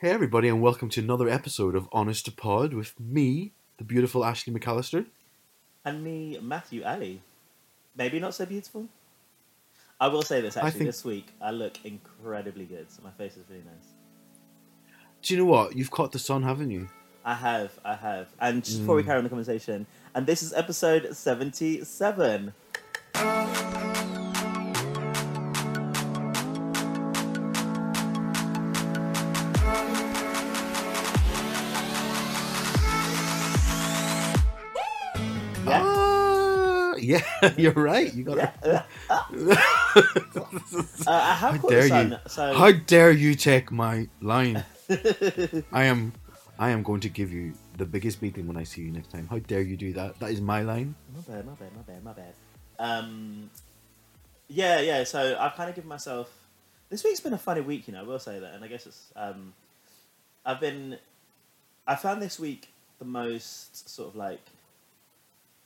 Hey, everybody, and welcome to another episode of Honest to Pod with me, the beautiful Ashley McAllister. And me, Matthew Alley. Maybe not so beautiful. I will say this actually. think- This week, I look incredibly good. So my face is really nice. Do you know what? You've caught the sun, haven't you? I have, I have. And just before we Mm. carry on the conversation, and this is episode 77. Yeah, you're right. You got it. Uh, I have How dare you? so How dare you take my line? I am, I am going to give you the biggest beating when I see you next time. How dare you do that? That is my line. My bad, my bad, my bad, my bad. Um, yeah, yeah. So I've kind of given myself. This week's been a funny week, you know. I will say that, and I guess it's. Um, I've been. I found this week the most sort of like.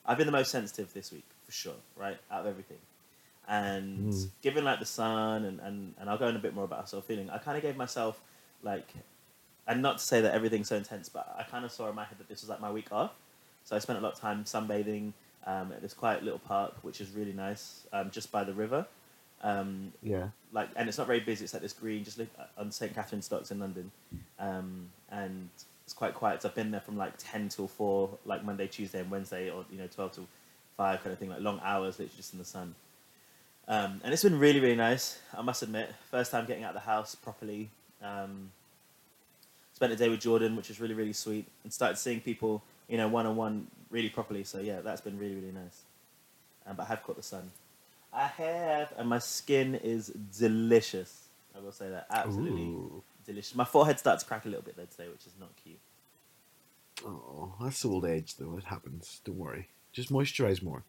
I've been the most sensitive this week for sure, right? Out of everything, and Mm. given like the sun and, and and I'll go in a bit more about of feeling. I kind of gave myself like, and not to say that everything's so intense, but I kind of saw in my head that this was like my week off. So I spent a lot of time sunbathing um, at this quiet little park, which is really nice, um, just by the river. Um, Yeah. like, and it's not very busy. It's like this green, just look on St Katharine's Docks in London, um, and it's quite quiet. So I've been there from like ten till four, like Monday, Tuesday, and Wednesday, or you know twelve till five, kind of thing, like long hours, literally just in the sun. Um, and it's been really, really nice. I must admit, first time getting out of the house properly. Um, spent a day with Jordan, which was really, really sweet, and started seeing people, you know, one on one, really properly. So yeah, that's been really, really nice. Um, but I have caught the sun. I have, and my skin is delicious. I will say that absolutely Ooh. delicious. My forehead starts to crack a little bit though today, which is not cute. Oh, that's old age though. It happens. Don't worry. Just moisturize more.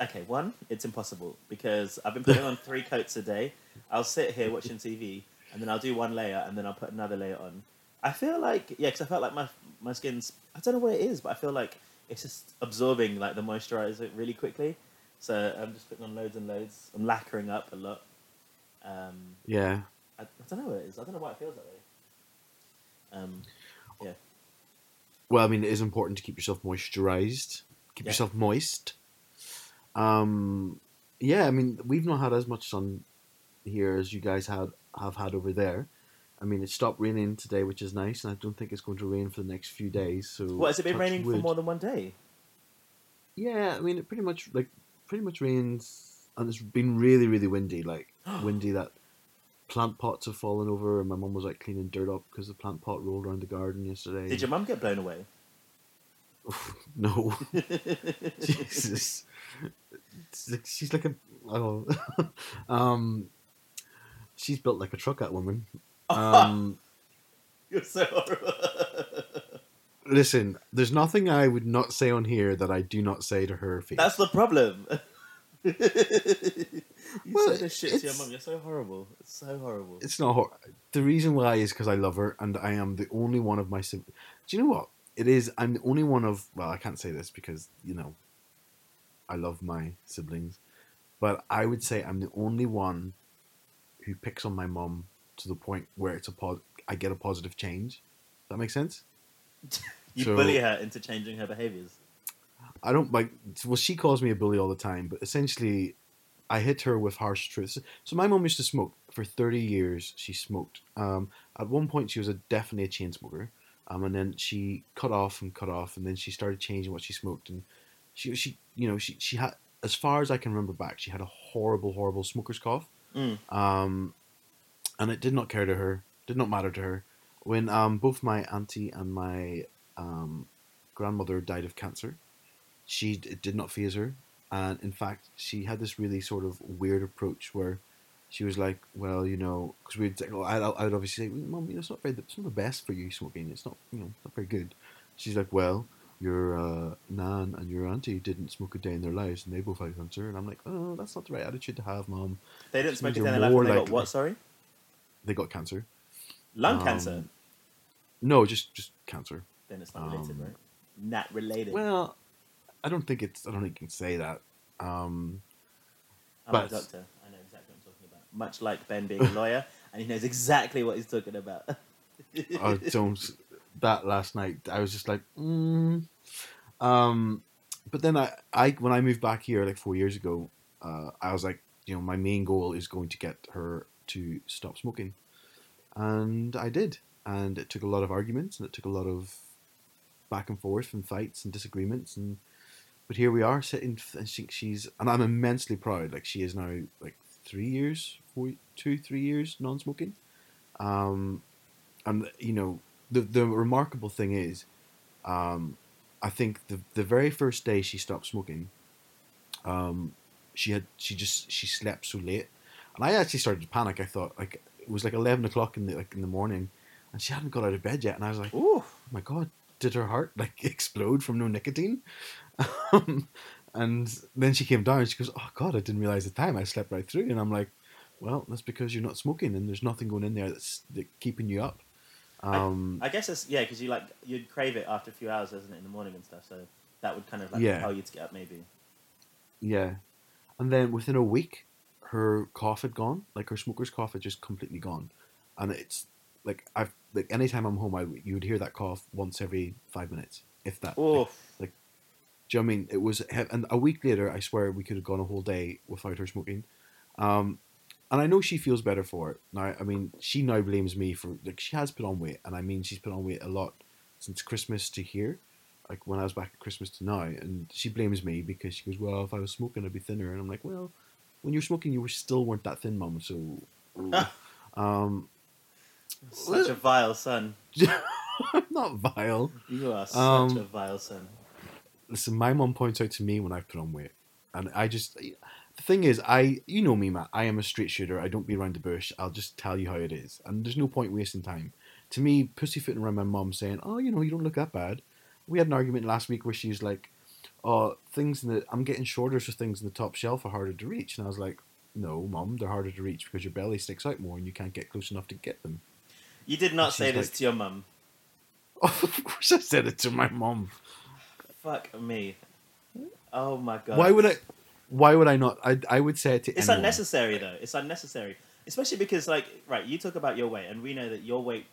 Okay, one, it's impossible because I've been putting on three coats a day. I'll sit here watching TV, and then I'll do one layer, and then I'll put another layer on. I feel like yeah, because I felt like my my skin's I don't know what it is, but I feel like it's just absorbing like the moisturizer really quickly. So I'm just putting on loads and loads. I'm lacquering up a lot. Um, Yeah. I, I don't know what it is. I don't know why it feels that way. Um, yeah. Well, I mean, it is important to keep yourself moisturized, keep Yeah. yourself moist. Um, yeah, I mean, we've not had as much sun here as you guys had have had over there. I mean, it stopped raining today, which is nice, and I don't think it's going to rain for the next few days. So, What has it been raining for more than one day? Yeah, I mean, it pretty much like pretty much rains, and it's been really, really windy. Like windy that plant pots have fallen over, and my mum was like cleaning dirt up because the plant pot rolled around the garden yesterday. Did your mum get blown away? No. Jesus. Like- She's like a oh, um, she's built like a truck. That woman. Um, You're so horrible. listen, there's nothing I would not say on here that I do not say to her face. That's the problem. you Well, say this shit to your mum. You're so horrible. It's so horrible. It's not. Hor- the reason why is because I love her, and I am the only one of my siblings. Do you know what it is? I'm the only one of. Well, I can't say this because you know. I love my siblings, but I would say I'm the only one who picks on my mom to the point where it's a pos- I get a positive change. Does that make sense? you so- bully her into changing her behaviors. I don't like. Well, she calls me a bully all the time, but essentially, I hit her with harsh truths. So my mom used to smoke for thirty years. She smoked. Um, at one point, she was a definitely a chain smoker. Um, and then she cut off and cut off, and then she started changing what she smoked. And she, she, you know, she, she had, as far as I can remember back, she had a horrible, horrible smoker's cough. Mm. Um, and it did not care to her, did not matter to her. When um, both my auntie and my um, grandmother died of cancer, she it did not phase her, and in fact, she had this really sort of weird approach where she was like, "Well, you know," because we'd say, well, I'd, I'd obviously say, "Mom, you know, it's not very, it's not the best for you smoking. It's not, you know, not very good." She's like, "Well." Your uh, nan and your auntie didn't smoke a day in their lives, and they both had cancer. And I'm like, oh, that's not the right attitude to have, mom. They didn't smoke a day you're their life and they got what, sorry? They got cancer. Lung Um, cancer. No, just just cancer. Then it's not related, um, right? Not related. Well, I don't think it's. I don't think you can say that. Um, I'm but- a doctor. I know exactly what I'm talking about. Much like Ben being a lawyer, and he knows exactly what he's talking about. I don't that last night. I was just like, mm. um, but then I, I when I moved back here like four years ago, uh, I was like, you know, my main goal is going to get her to stop smoking, and I did, and it took a lot of arguments and it took a lot of back and forth and fights and disagreements and. But here we are sitting, and she, she's, and I'm immensely proud. Like she is now like three years, four, two, three years non-smoking. Um, and you know, the the remarkable thing is, um, I think the the very first day she stopped smoking, um, she had she just she slept so late, and I actually started to panic. I thought like it was like eleven o'clock in the like in the morning, and she hadn't got out of bed yet, and I was like, oh my god, did her heart like explode from no nicotine? And then she came down and she goes, Oh God, I didn't realize the time. I slept right through. And I'm like, Well, that's because you're not smoking and there's nothing going in there that's that keeping you up. Um, I guess it's yeah, because you like you'd crave it after a few hours, doesn't it, in the morning and stuff. So that would kind of like Yeah. compel you to get up, maybe. yeah. And then within a week, her cough had gone. Like her smoker's cough had just completely gone. And it's like, I've, like, anytime I'm home, I, you would hear that cough once every five minutes, if that. Oh, Do you know I mean? It was, and a week later, I swear we could have gone a whole day without her smoking. Um, and I know she feels better for it. Now, I mean, she now blames me for, like, she has put on weight. And I mean, she's put on weight a lot since Christmas to here. Like, when I was back at Christmas to now. And she blames me because she goes, well, if I was smoking, I'd be thinner. And I'm like, well, when you're smoking, you were still weren't that thin, mum. So, um, such a vile son. I'm not vile. You are such Um, a vile son. Listen, my mum points out to me when I've put on weight, and I just eh, the thing is, I you know me, Matt. I am a straight shooter. I don't be around the bush. I'll just tell you how it is, and there's no point wasting time. To me, pussyfooting around my mum saying, "Oh, you know, you don't look that bad." We had an argument last week where she's like, "Oh, things in the I'm getting shorter, so things in the top shelf are harder to reach," and I was like, "No, mum, they're harder to reach because your belly sticks out more and you can't get close enough to get them." You did not say this like- to your mum. of course, I said it to my mum. Fuck me. Oh my god. Why would I? Why would I not? I I would say it to It's anyone. unnecessary though. It's unnecessary, especially because like right, you talk about your weight, and we know that your weight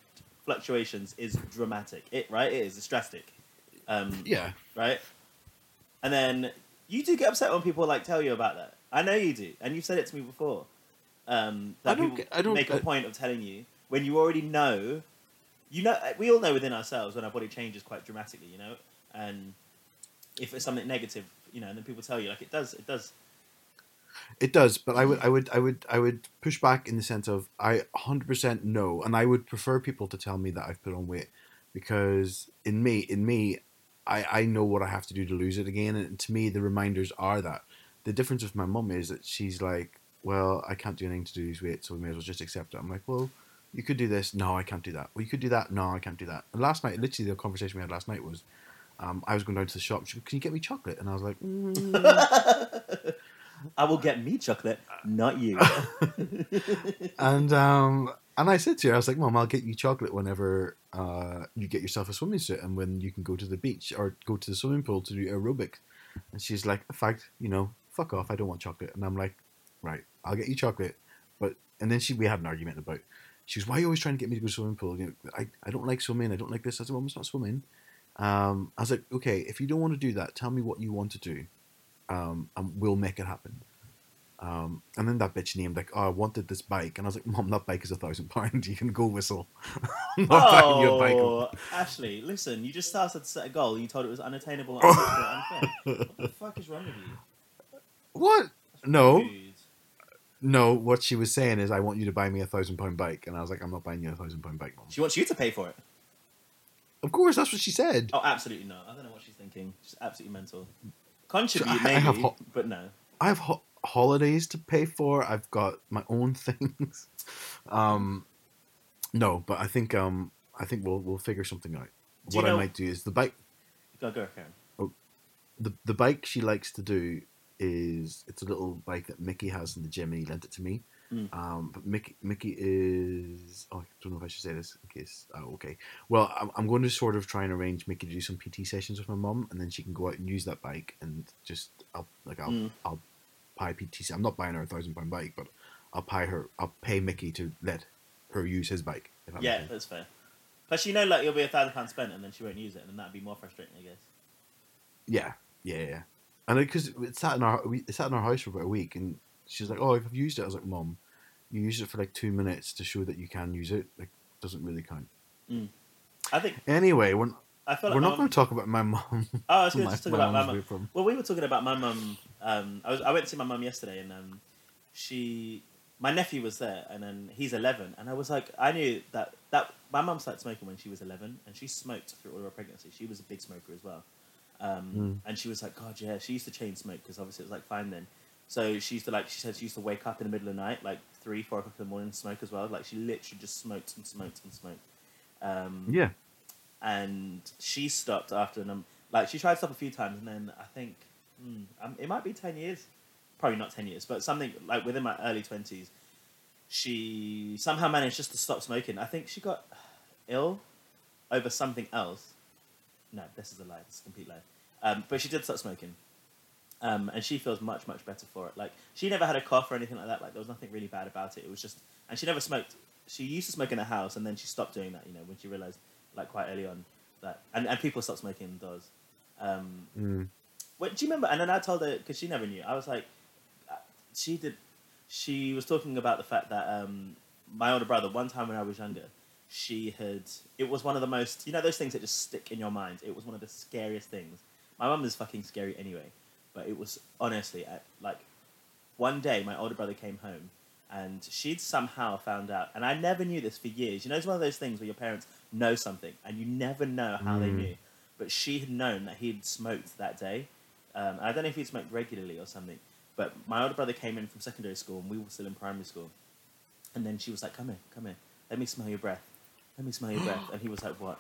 fluctuations is dramatic. It right, it is. It's drastic. Um, Yeah. right? And then you do get upset when people like tell you about that. I know you do, and you've said it to me before. Um, that I don't people I don't- make a I- point of telling you when you already know. You know, we all know within ourselves when our body changes quite dramatically. You know, and if it's something negative, you know, and then people tell you like it does, it does. It does, but I would, I would, I would, I would push back in the sense of I 100% know, and I would prefer people to tell me that I've put on weight because in me, in me, I, I know what I have to do to lose it again, and to me, the reminders are that. The difference with my mum is that she's like, well, I can't do anything to lose weight, so we may as well just accept it. I'm like, well, you could do this. No, I can't do that. Well, you could do that. No, I can't do that. And last night, literally, the conversation we had last night was, um, I was going down to the shop. She goes, Can you get me chocolate? And I was like, mm. I will get me chocolate, not you. and um, and I said to her, I was like, Mom, I'll get you chocolate whenever uh, you get yourself a swimming suit and when you can go to the beach or go to the swimming pool to do aerobic. And she's like, in fact, you know, fuck off, I don't want chocolate. And I'm like, right, I'll get you chocolate. But and then she we had an argument about. She goes, why are you always trying to get me to go swimming pool? You know, I, I don't like swimming. I don't like this. I said, Mom, it's not swimming. Um, I was like, okay, if you don't want to do that, tell me what you want to do, um, and we'll make it happen. Um, and then that bitch named like, oh, I wanted this bike, and I was like, Mom, that bike is a thousand pound. You can go whistle. I'm not buying you a bike. oh, Ashley, listen, you just started to set a goal and you told it was unattainable unfair. What the fuck is wrong with you? What? No, Dude. no. What she was saying is, I want you to buy me a thousand pound bike, and I was like, I'm not buying you a thousand pound bike, Mom. She wants you to pay for it. Of course, that's what she said. Oh, absolutely not. I don't know what she's thinking. She's absolutely mental. Contribute, I- I maybe, have ho- but no. I have ho- holidays to pay for. I've got my own things. um, no, but I think um, I think we'll we'll figure something out. Do you what I might do is the bike. Go, go, Karen. Oh, the the bike she likes to do is it's a little bike that Mickey has in the gym and he lent it to me. Mm. Um, but Mickey Mickey is oh I don't know if I should say this in case oh okay well I'm, I'm going to sort of try and arrange Mickey to do some PT sessions with my mum and then she can go out and use that bike and just I'll like I'll Mm. I'll pay PT I'm not buying her a thousand pound bike but I'll pay her I'll pay Mickey to let her use his bike Yeah, that's fair. Plus, you know, like you'll be a thousand pounds spent, and then she won't use it, and then that'd be more frustrating, I guess. Yeah, yeah, yeah. And because it sat in our we, it sat in our house for about a week, and she's like, "Oh, I've used it." I was like, "Mom, you used it for like two minutes to show that you can use it. Like, doesn't really count." I think Anyway, we're I feel like we're not going to talk about my mom. Oh, I was going to talk about my mum. Well, we were talking about my mum. Um, I was I went to see my mum yesterday, and um, she, my nephew was there, and then he's eleven, and I was like, I knew that that my mum started smoking when she was eleven, and she smoked through all of her pregnancy. She was a big smoker as well, um, Mm. and she was like, God, yeah, she used to chain smoke because obviously it was like fine then. So she used to like she said she used to wake up in the middle of the night, like three, four o'clock in the morning, and smoke as well. Like she literally just smoked and smoked and smoked. Um, Yeah. and she stopped after them. Like she tried to stop a few times, and then I think hmm, um, it might be ten years, probably not ten years, but something like within my early twenties, she somehow managed just to stop smoking. I think she got ill over something else. No, this is a lie. This is a complete lie. Um, but she did stop smoking, um, and she feels much much better for it. Like she never had a cough or anything like that. Like there was nothing really bad about it. It was just, and she never smoked. She used to smoke in the house, and then she stopped doing that. You know, when she realized, like quite early on, that and, and people stopped smoking indoors. Um, Mm. what do you remember? And then I told her because she never knew. I was like, uh, she did. She was talking about the fact that um, my older brother, one time when I was younger, she had. It was one of the most, you know, those things that just stick in your mind. It was one of the scariest things. My mum is fucking scary anyway, but it was honestly like one day my older brother came home and she'd somehow found out, and I never knew this for years. You know, it's one of those things where your parents know something and you never know how they Mm. knew. But she had known that he'd smoked that day. Um, I don't know if he'd smoked regularly or something. But my older brother came in from secondary school and we were still in primary school. And then she was like, Come here, come here. Let me smell your breath. Let me smell your breath. And he was like, What?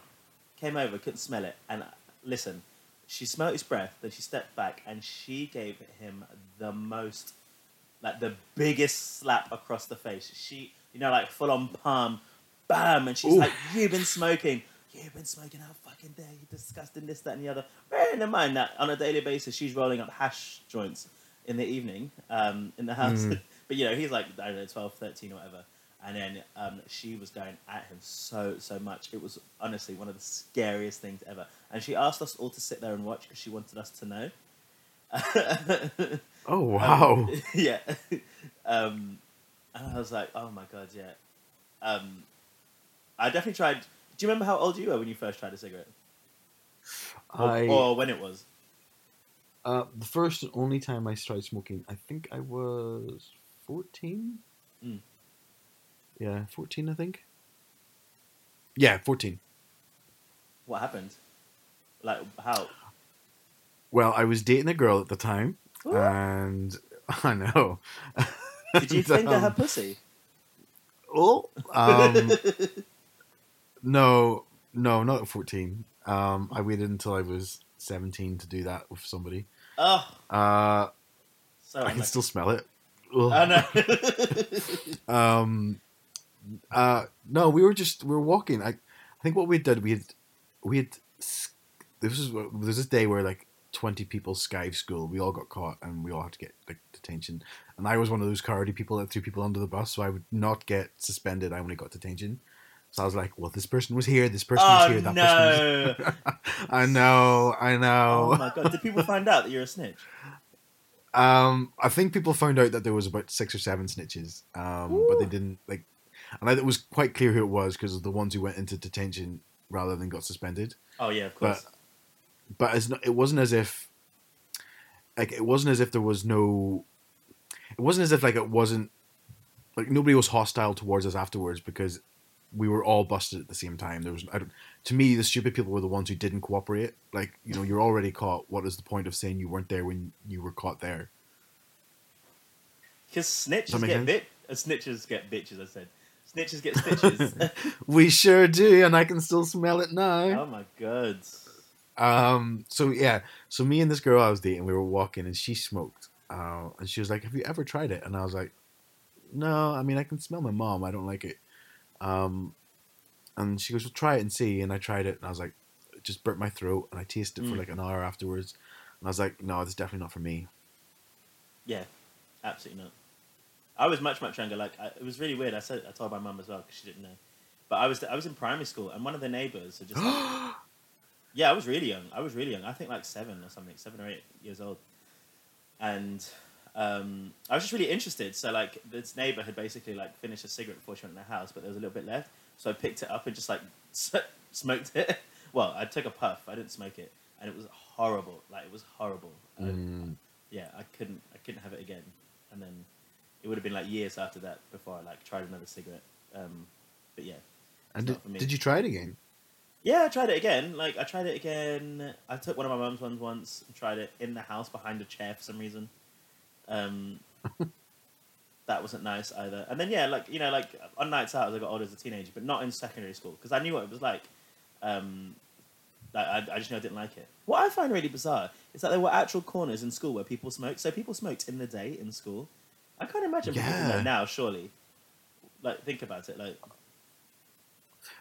Came over, couldn't smell it. And uh, listen, she smelled his breath, then she stepped back and she gave him the most, like the biggest slap across the face. She, you know, like full on palm, bam. And she's Oof. like, You've been smoking. You've been smoking how fucking dare you, disgusting this, that, and the other. Bearing in mind that on a daily basis, she's rolling up hash joints in the evening um, in the house. Mm. but, you know, he's like, I don't know, 12, 13 or whatever. And then um, she was going at him so, so much. It was honestly one of the scariest things ever. And she asked us all to sit there and watch because she wanted us to know. Oh wow. Um, yeah. Um, and I was like, oh my god, yeah. Um, I definitely tried. Do you remember how old you were when you first tried a cigarette? Or, I or when it was? uh, the first and only time I started smoking, I think I was fourteen. Mm. Yeah, fourteen. I think. Yeah, fourteen. What happened? Like, how? Well, I was dating a girl at the time, Ooh. and I know. Did you And, finger um, her pussy? Oh, um, no, no, not at fourteen. Um, I waited until I was seventeen to do that with somebody. Oh, Uh, so I can still smell it. Ugh. Oh no. Um, uh, no, we were just we were walking. I, I think what we did we had we had this is what- there was this day where like twenty people skive school. We all got caught and we all had to get like detention. And I was one of those cowardly people that threw people under the bus, so I would not get suspended. I only got detention. So I was like, well, this person was here. This person was oh here. That no. person. Was... I know. I know. Oh my god. Did people find out that you're a snitch? Um, I think people found out that there was about six or seven snitches, um, but they didn't like. And I, it was quite clear who it was because of the ones who went into detention rather than got suspended. Oh yeah, of course. but it's not, it wasn't as if like it wasn't as if there was no. It wasn't as if like it wasn't like nobody was hostile towards us afterwards because we were all busted at the same time. There was I don't, to me the stupid people were the ones who didn't cooperate. Like you know you're already caught. What is the point of saying you weren't there when you were caught there? Because snitches get bit. Uh, snitches get bitches. I said. Snitches get stitches. We sure do, and I can still smell it now. oh my god. Um. So yeah. So me and this girl I was dating, we were walking, and she smoked. Uh, and she was like, "Have you ever tried it?" And I was like, "No. I mean, I can smell my mom. I don't like it." Um. And she goes, "Well, try it and see." And I tried it, and I was like, it just burnt my throat, and I tasted it for Mm. like an hour afterwards. And I was like, "No, it's definitely not for me." Yeah, absolutely not. I was much much younger. Like I, it was really weird. I said I told my mum as well because she didn't know. But I was I was in primary school, and one of the neighbors had just like, yeah, I was really young. I was really young. I think like seven or something, seven or eight years old, and um, I was just really interested. So like this neighbor had basically like finished a cigarette before she went in the house, but there was a little bit left. So I picked it up and just like smoked it. well, I took a puff. I didn't smoke it, and it was horrible. Like it was horrible. Mm. yeah, I couldn't I couldn't have it again. And then it would have been like years after that before I like tried another cigarette. Um, but yeah, And did, did you try it again? yeah, I tried it again. Like I tried it again. I took one of my mum's ones once and tried it in the house behind a chair for some reason. Um, that wasn't nice either. And then yeah, like you know, like on nights out as I got older as a teenager, but not in secondary school because I knew what it was like. Um, like I, I just knew I didn't like it. What I find really bizarre is that there were actual corners in school where people smoked. So people smoked in the day in school. I can't imagine Yeah. that now. Surely, like think about it. Like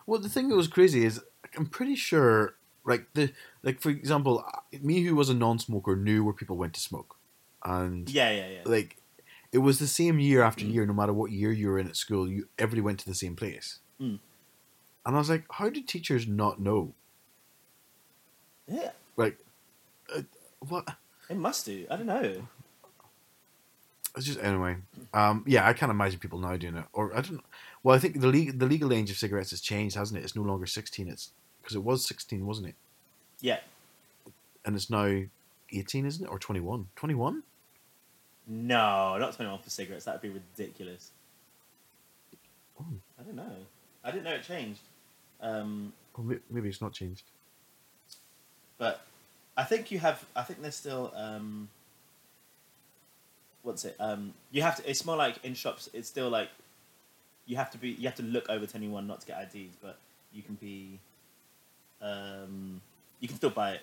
Well, the thing that was crazy is I'm pretty sure, like the like for example, me who was a non-smoker knew where people went to smoke, and yeah, yeah, yeah. like it was the same year after Mm. year. No matter what year you were in at school, you everybody went to the same place. Mm. And I was like, how did teachers not know? Yeah, Like, uh, what? it must do. I don't know. It's just anyway. Um, yeah, I can't imagine people now doing it. Or I don't. Well, I think the legal the legal age of cigarettes has changed, hasn't it? It's no longer sixteen. It's because it was sixteen, wasn't it? Yeah. And it's now eighteen, isn't it, or twenty one? Twenty one? No, not 21 for cigarettes. That would be ridiculous. Oh. I don't know. I didn't know it changed. Um, Well, maybe it's not changed. but I think you have. I think there's still. Um, what's it? Um, you have to. It's more like in shops. It's still like you have to be. You have to look over 21 not to get IDs, but you can be. Um, you can still buy it.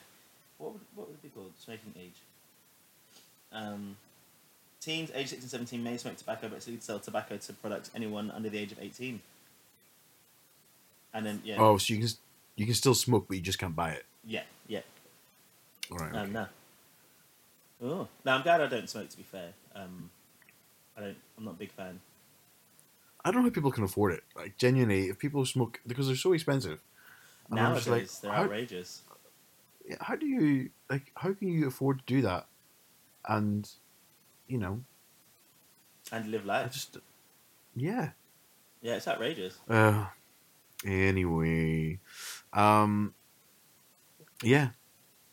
What would, what would it be called? Smoking age. Um, teens aged 16 17 may smoke tobacco, but still sell tobacco to products anyone under the age of 18. And then yeah, Oh, so you can you can still smoke, but you just can't buy it. yeah, yeah. All right. Um, okay. no. Oh, no, I'm glad I don't smoke. To be fair, um, I don't. I'm not a big fan. I don't know how people can afford it. Like genuinely, if people smoke because they're so expensive. And Nowadays, like, they're how- outrageous. yeah, how do you like? How can you afford to do that? And, you know, And live I life. just, yeah. Yeah, it's outrageous. Uh, anyway, um, yeah,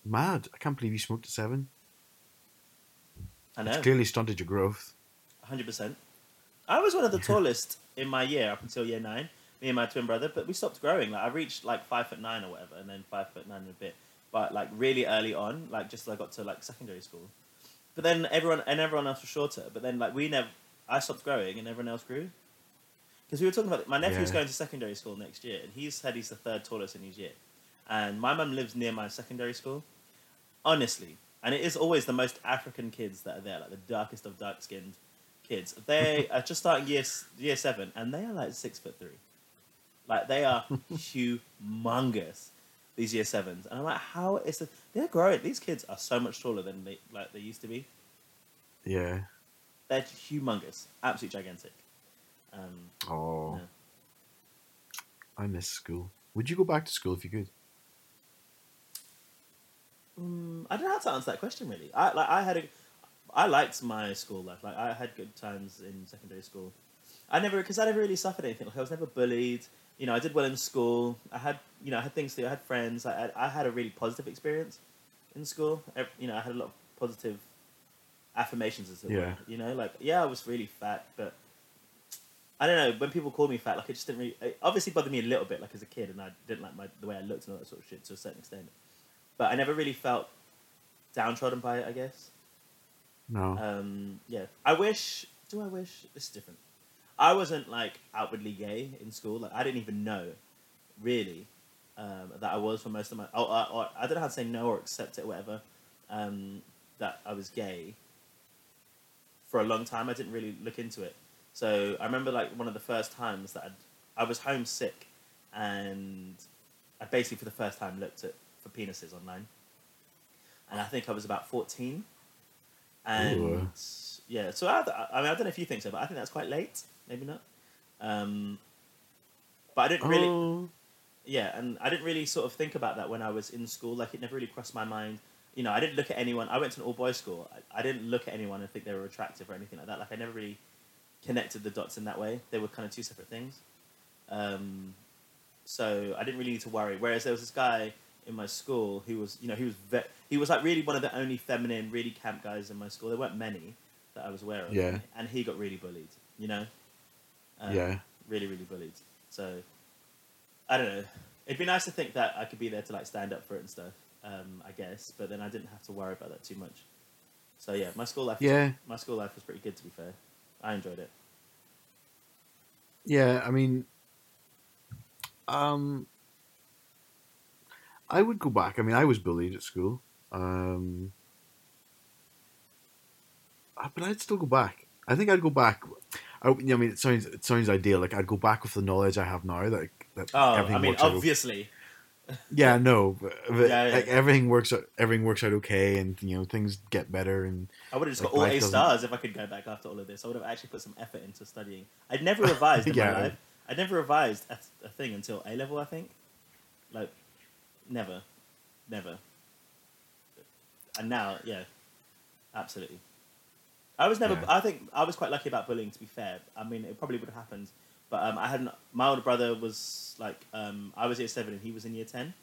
mad. I can't believe you smoked at seven. I It's know. clearly stunted your growth. hundred percent. I was one of the tallest in my year up until year nine. Me and my twin brother, but we stopped growing. Like I reached like five foot nine or whatever, and then five foot nine and a bit. But like really early on, like just as I got to like secondary school. But then everyone and everyone else was shorter. But then like we never, I stopped growing and everyone else grew. Because we were talking about my nephew's Yeah. going to secondary school next year, and he said he's the third tallest in his year. And my mum lives near my secondary school. Honestly, and it is always the most African kids that are there, like the darkest of dark skinned kids. They are just starting year year seven, and they are like six foot three. Like they are humongous. These year sevens, and I'm like, how is it? They're growing. These kids are so much taller than they like they used to be. Yeah. They're humongous, absolutely gigantic. Um, Oh, Yeah. I miss school. Would you go back to school if you could? Mm, I don't know how to answer that question really. I like I had a, I liked my school life. Like I had good times in secondary school. I never because I never really suffered anything. Like I was never bullied. You know, I did well in school. I had you know I had things to do. I had friends. I I, I had a really positive experience in school. Ev- You know, I had a lot of positive affirmations as it Yeah. were. You know, like yeah, I was really fat, but I don't know. When people called me fat, like it just didn't really. It obviously bothered me a little bit, like as a kid, and I didn't like my the way I looked and all that sort of shit to a certain extent. But I never really felt downtrodden by it. I guess. No. Um, yeah, I wish. Do I wish? This is different. I wasn't like outwardly gay in school. Like I didn't even know, really, um, that I was for most of my. Oh, uh, or I don't know how to say no or accept it, or whatever. Um, that I was gay. For a long time, I didn't really look into it. So I remember like one of the first times that I'd, I was homesick, and I basically for the first time looked at for penises online. And I think I was about fourteen, and Ooh. yeah. So I, I mean, I don't know if you think so, but I think that's quite late. Maybe not. Um, but I didn't really. Oh, Yeah, and I didn't really sort of think about that when I was in school. Like it never really crossed my mind. You know, I didn't look at anyone. I went to an all boys school. I, I didn't look at anyone and think they were attractive or anything like that. Like I never really connected the dots in that way. They were kind of two separate things. Um, so I didn't really need to worry. Whereas there was this guy in my school who was, you know, he was ve- he was like really one of the only feminine, really camp guys in my school. There weren't many that I was aware of. Yeah. And he got really bullied. You know. Um, Yeah. Really, really bullied. So I don't know. It'd be nice to think that I could be there to like stand up for it and stuff. Um, I guess, but then I didn't have to worry about that too much. So yeah, my school life. Yeah. My school life was pretty good. To be fair, I enjoyed it. yeah. I mean, um, I would go back. I mean, I was bullied at school. Um, uh, but I'd still go back. I think I'd go back. I, I mean, it sounds it sounds ideal. Like I'd go back with the knowledge I have now. That that Oh, everything I mean, works out. obviously. Yeah, no, but, but Yeah, yeah. like everything works out. Everything works out okay, and you know things get better. And I would have just Like, got all A doesn't- stars if I could go back after all of this. I would have actually put some effort into studying. I'd never revised in Yeah. my life. I'd never revised a, a thing until A level, I think. Like, never. Never. And now, yeah. Absolutely. I was never, Yeah. I think I was quite lucky about bullying, to be fair. I mean, it probably would have happened. But um, I hadn't, my older brother was like, um, I was year seven and he was in year 10.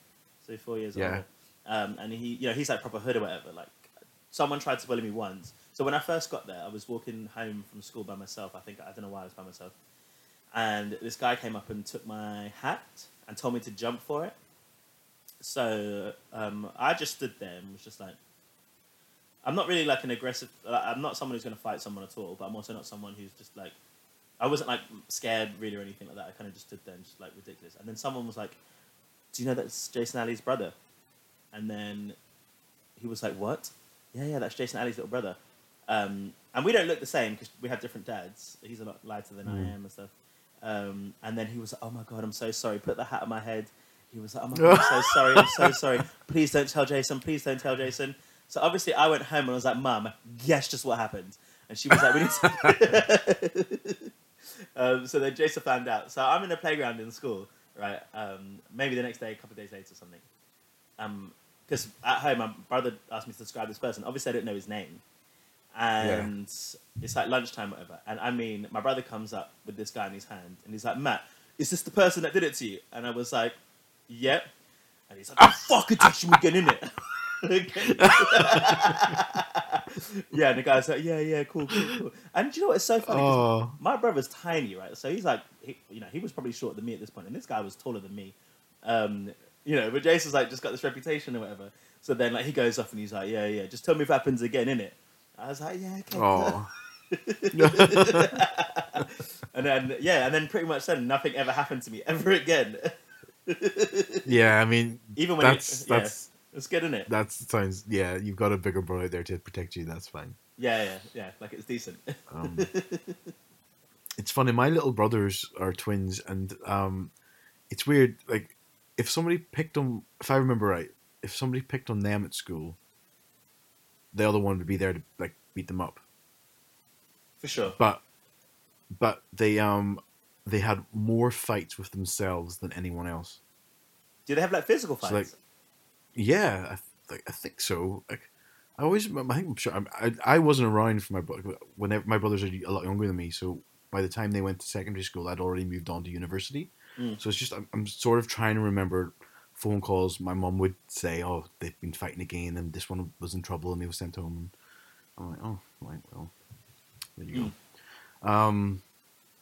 So four years Yeah. older. Um, and he, you know, he's like proper hood or whatever. Like, someone tried to bully me once. So when I first got there, I was walking home from school by myself. I think I don't know why I was by myself. And this guy came up and took my hat and told me to jump for it. So um, I just stood there and was just like, I'm not really like an aggressive. Like, I'm not someone who's going to fight someone at all. But I'm also not someone who's just like, I wasn't like scared really or anything like that. I kind of just stood there and just like ridiculous. And then someone was like, "Do you know that's Jason Alley's brother?" And then he was like, "What?" Yeah, yeah, that's Jason Alley's little brother. Um, and we don't look the same because we have different dads. He's a lot lighter than I Mm. am and stuff. Um, and then he was like, "Oh my god, I'm so sorry." Put the hat on my head. He was like, "Oh my god, I'm so sorry. I'm so sorry. Please don't tell Jason. Please don't tell Jason." So obviously, I went home and I was like, "Mum, guess just what happened." And she was like, "We need to." um, so then Jason found out. So I'm in the playground in school, right? Um, maybe the next day, a couple of days later, or something. Because at home, my brother asked me to describe this person. Obviously, I didn't know his name, and it's like lunchtime, whatever. And I mean, my brother comes up with this guy in his hand, and he's like, "Matt, is this the person that did it to you?" And I was like, "Yep." And he's like, "Oh, fuck it, me again, innit?" yeah, and the guy's like, "Yeah, yeah, cool, cool, cool." And do you know what? It's so funny. oh, my brother's tiny, right? So he's like, he, you know, he was probably shorter than me at this point, and this guy was taller than me. Um, you know, but Jason's like just got this reputation or whatever. So then, like, he goes off and he's like, "Yeah, yeah, just tell me if it happens again, innit?" I was like, "Yeah, okay." oh, and then, yeah, and then pretty much then nothing ever happened to me ever again. Yeah. I mean, Even when that's you, yeah, that's it's good, isn't it? that sounds. Yeah, you've got a bigger brother there to protect you. That's fine. Yeah, yeah, yeah. Like it's decent. Um, it's funny. My little brothers are twins, and um, it's weird. Like, if somebody picked on, if I remember right, if somebody picked on them at school, the other one would be there to like beat them up. For sure. But, but they um, they had more fights with themselves than anyone else. Do they have like physical So, fights? like, Yeah, I, th- like, I think so. Like, I always, I think I'm sure. I'm, I I wasn't around for my bro- whenever my brothers are a lot younger than me. So by the time they went to secondary school, I'd already moved on to university. Mm. So it's just I'm, I'm sort of trying to remember phone calls. My mom would say, "Oh, they've been fighting again, and this one was in trouble, and they were sent home." And I'm like, "Oh, right, well, there you go." Um,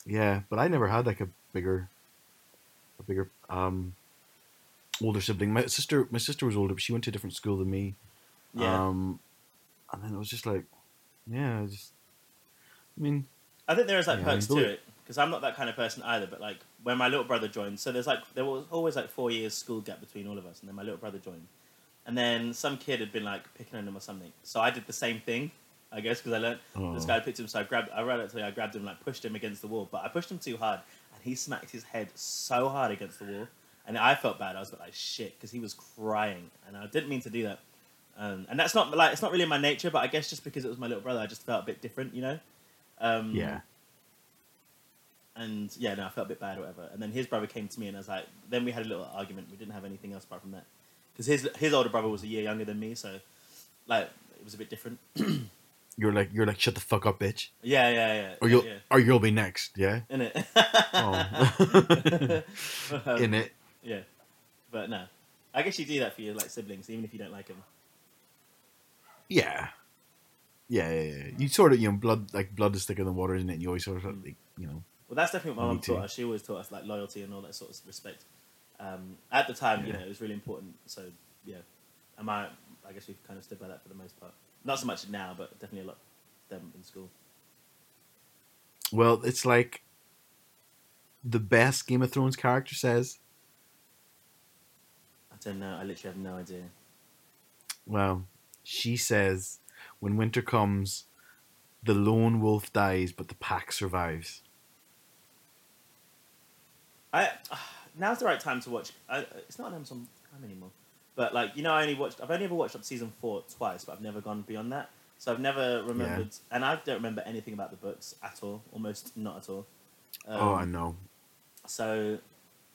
yeah, but I never had like a bigger, a bigger um older sibling. My sister, my sister was older, but she went to a different school than me. yeah. Um, and then it was just like, yeah, I just, I mean, I think there is like Yeah, perks to it because I'm not that kind of person either. But like when my little brother joined, so there's like there was always like four years school gap between all of us, and then my little brother joined, and then some kid had been like picking on him or something. So I did the same thing, I guess, because I learned this Oh. guy picked him. So I grabbed, I ran up to him, I grabbed him, like pushed him against the wall, but I pushed him too hard, and he smacked his head so hard against the wall, and I felt bad. I was like shit because he was crying, and I didn't mean to do that. Um, and that's not like it's not really in my nature, but I guess just because it was my little brother, I just felt a bit different, you know. Um, yeah, and yeah, no, I felt a bit bad or whatever. And then his brother came to me, and I was like, then we had a little argument. We didn't have anything else apart from that, because his his older brother was a year younger than me, so like it was a bit different. You're like you're like shut the fuck up, bitch, yeah, yeah, yeah. or you'll yeah, or you'll be next. Yeah, in it. oh. Um, in it. Yeah, but no, I guess you do that for your like siblings, even if you don't like them. Yeah. Yeah, yeah, yeah. You sort of, you know, blood like blood is thicker than water, isn't it? And You always sort of, Mm. like, you know. Well, that's definitely what my mum taught us. She always taught us like loyalty and all that sort of respect. Um, at the time, you Yeah. know, it was really important. So yeah, and my I guess we've kind of stood by that for the most part. Not so much now, but definitely a lot them in school. Well, it's like the best Game of Thrones character says, I don't know. I literally have no idea. well, she says, when winter comes, the lone wolf dies, but the pack survives. I now's the right time to watch. It's not on Amazon Prime anymore, but like you know, I only watched. I've only ever watched up to season four twice, but I've never gone beyond that. So I've never remembered, and I don't remember anything about the books at all. Almost not at all. Um, oh, I know. So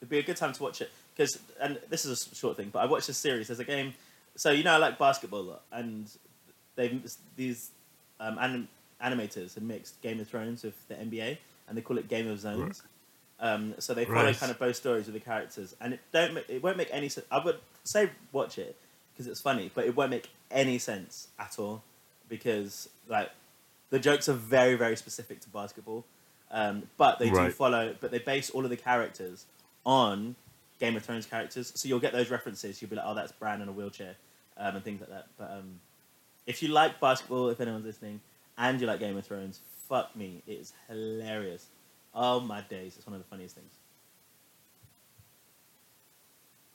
it'd be a good time to watch it because, and this is a short thing, but I watched this series. There's a game. So you know, I like basketball a lot, and they've these um, anim- animators have mixed Game of Thrones with the NBA, and they call it Game of Zones. Um, so they follow Right. kind of both stories with the characters, and it don't it won't make any sense. I would say watch it because it's funny, but it won't make any sense at all because like the jokes are very very specific to basketball, um, but they do follow. But they base all of the characters on Game of Thrones characters, so you'll get those references. You'll be like, oh, that's Bran in a wheelchair, um, and things like that. But um, if you like basketball, if anyone's listening, and you like Game of Thrones, fuck me, it is hilarious. Oh my days, it's one of the funniest things.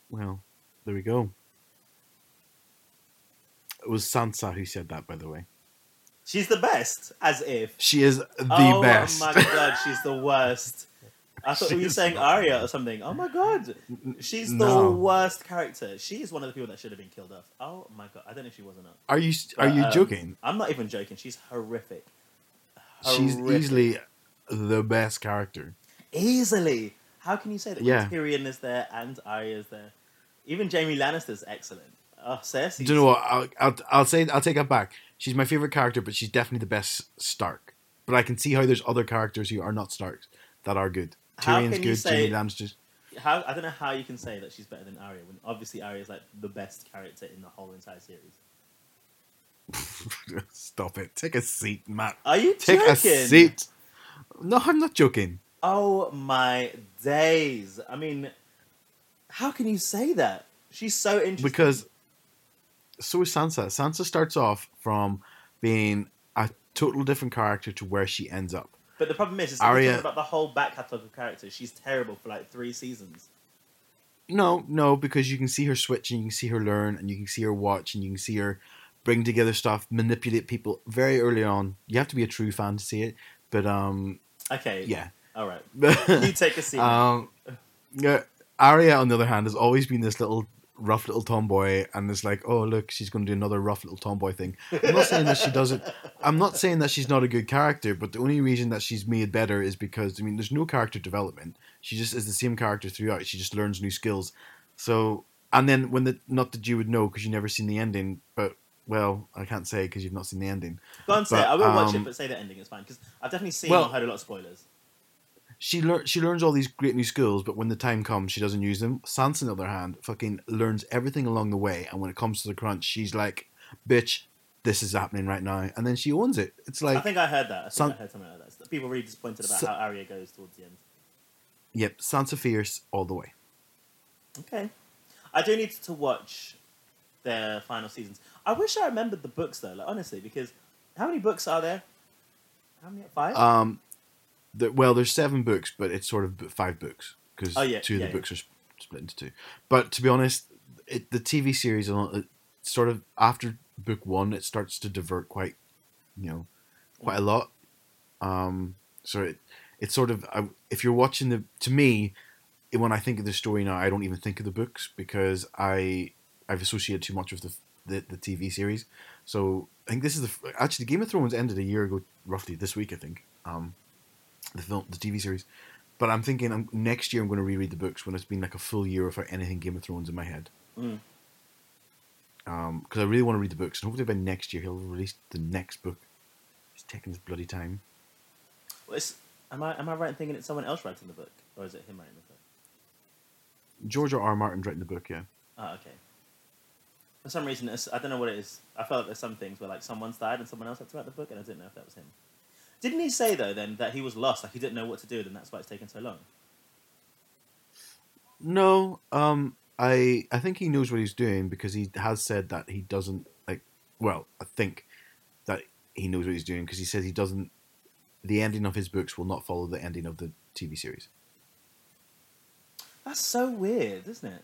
Well, there we go. It was Sansa who said that, by the way. She's the best, as if. She is the oh best. Oh my god, she's the worst. I thought you were saying Arya or something. Oh my god, she's the No. worst character. She is one of the people that should have been killed off. Oh my god, I don't know if she was or not. Are you are you Um, joking? I'm not even joking. She's horrific. She's easily the best character. easily. How can you say that? Yeah. Tyrion is there and Arya is there. Even Jaime Lannister's excellent. Oh, Cersei. Do you know what? I'll, I'll I'll say I'll take that back. She's my favorite character, but she's definitely the best Stark. But I can see how there's other characters who are not Starks that are good. Tyrion's good. say- Jaime Lannister's. How I don't know how you can say that she's better than Arya when obviously Arya is like the best character in the whole entire series. Stop it. Take a seat, Matt. Are you Take joking? a seat. No, I'm not joking. Oh my days! I mean, how can you say that? She's so interesting. Because so is Sansa. Sansa starts off from being a total different character to where she ends up. but the problem is, Arya- Arya... about the whole back catalogue of characters. She's terrible for like three seasons. No, no, because you can see her switch and you can see her learn and you can see her watch and you can see her bring together stuff, manipulate people very early on. You have to be a true fan to see it, but um, Okay. yeah. All right. You take a seat. um, yeah. Arya, on the other hand, has always been this little rough little tomboy, and it's like, oh look, she's going to do another rough little tomboy thing. I'm not saying that she doesn't. I'm not saying that she's not a good character, but the only reason that she's made better is because I mean, there's no character development. She just is the same character throughout. She just learns new skills. So, and then when the not that you would know because you've never seen the ending, but well, I can't say because you've not seen the ending. Go on, say but, it. I will watch it, um, but say the ending is fine because I've definitely seen well- or heard a lot of spoilers. She learn she learns all these great new skills, but when the time comes, she doesn't use them. Sansa, on the other hand, fucking learns everything along the way, and when it comes to the crunch, she's like, "Bitch, this is happening right now," and then she owns it. It's like I think I heard that. I think San- I heard something like that. People were really disappointed about Sa- how Arya goes towards the end. yep, Sansa fierce all the way. Okay. I do need to watch their final seasons. I wish I remembered the books though, like honestly, because how many books are there? How many? Five? Um, the, well, there's seven books, but it's sort of five books because Oh, yeah, two of yeah, the yeah. books are sp- split into two. But to be honest, it, the TV series, uh, sort of after book one, it starts to divert quite, you know, quite a lot. Um, so it it's sort of I, if you're watching the to me, when I think of the story now, I don't even think of the books because I I've associated too much with the the, the TV series. So I think this is the actually Game of Thrones ended a year ago, roughly this week. I think um, the film, the TV series. but I'm thinking I'm, next year I'm going to reread the books when it's been like a full year without anything Game of Thrones in my head. Mm. Because I really want to read the books, and hopefully by next year he'll release the next book. He's taking his bloody time. Well, it's, am I am I right in thinking it's someone else writing the book, or is it him writing the book? George R. R. Martin's writing the book, yeah. Oh, okay. For some reason, I don't know what it is. I felt like there's some things where like someone's died and someone else had to write the book, and I didn't know if that was him. Didn't he say though then that he was lost, like he didn't know what to do, and that's why it's taken so long? No, um, I I think he knows what he's doing because he has said that he doesn't like. Well, I think that he knows what he's doing because he says he doesn't. The ending of his books will not follow the ending of the TV series. That's so weird, isn't it?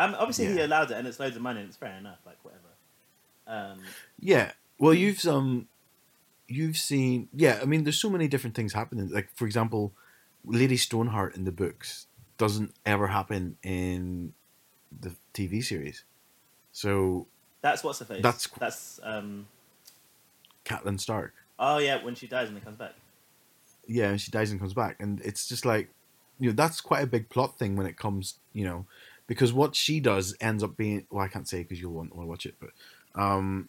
Um, obviously he allowed it, and it's loads of money, and it's fair enough, like whatever. Um, Yeah. Well, you've um, you've seen. Yeah, I mean, there's so many different things happening. Like, for example, Lady Stoneheart in the books doesn't ever happen in the TV series. So, that's what's the face. That's- that's um. Catelyn Stark. Oh yeah, when she dies and it comes back. yeah, and she dies and comes back, and it's just like, you know, that's quite a big plot thing when it comes, you know, because what she does ends up being, well, I can't say because you'll want, want to watch it, but, um,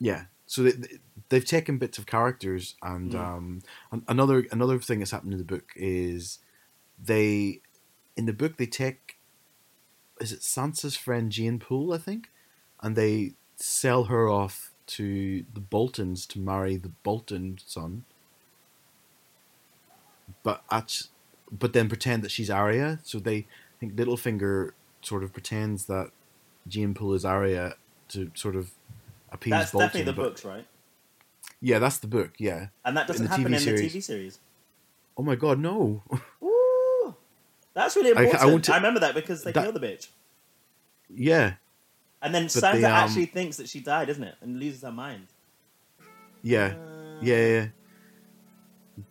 yeah. So they, they- they've taken bits of characters, and Mm. um, another another thing that's happened in the book is they, in the book, they take, is it Sansa's friend Jeyne Poole, I think, and they sell her off to the Boltons to marry the Bolton son but at, but then pretend that she's Arya. So they think Littlefinger sort of pretends that Jeyne Poole is Arya to sort of appease That's Bolton. That's definitely the books, right? Yeah, that's the book. Yeah. And that doesn't the happen TV in series. the TV series. Oh my god, no. Ooh, that's really I- I important. I, want to- remember that because they that- kill the bitch, yeah, and then Sansa they, um, actually thinks that she died, isn't it, and loses her mind. yeah, Uh, yeah, yeah.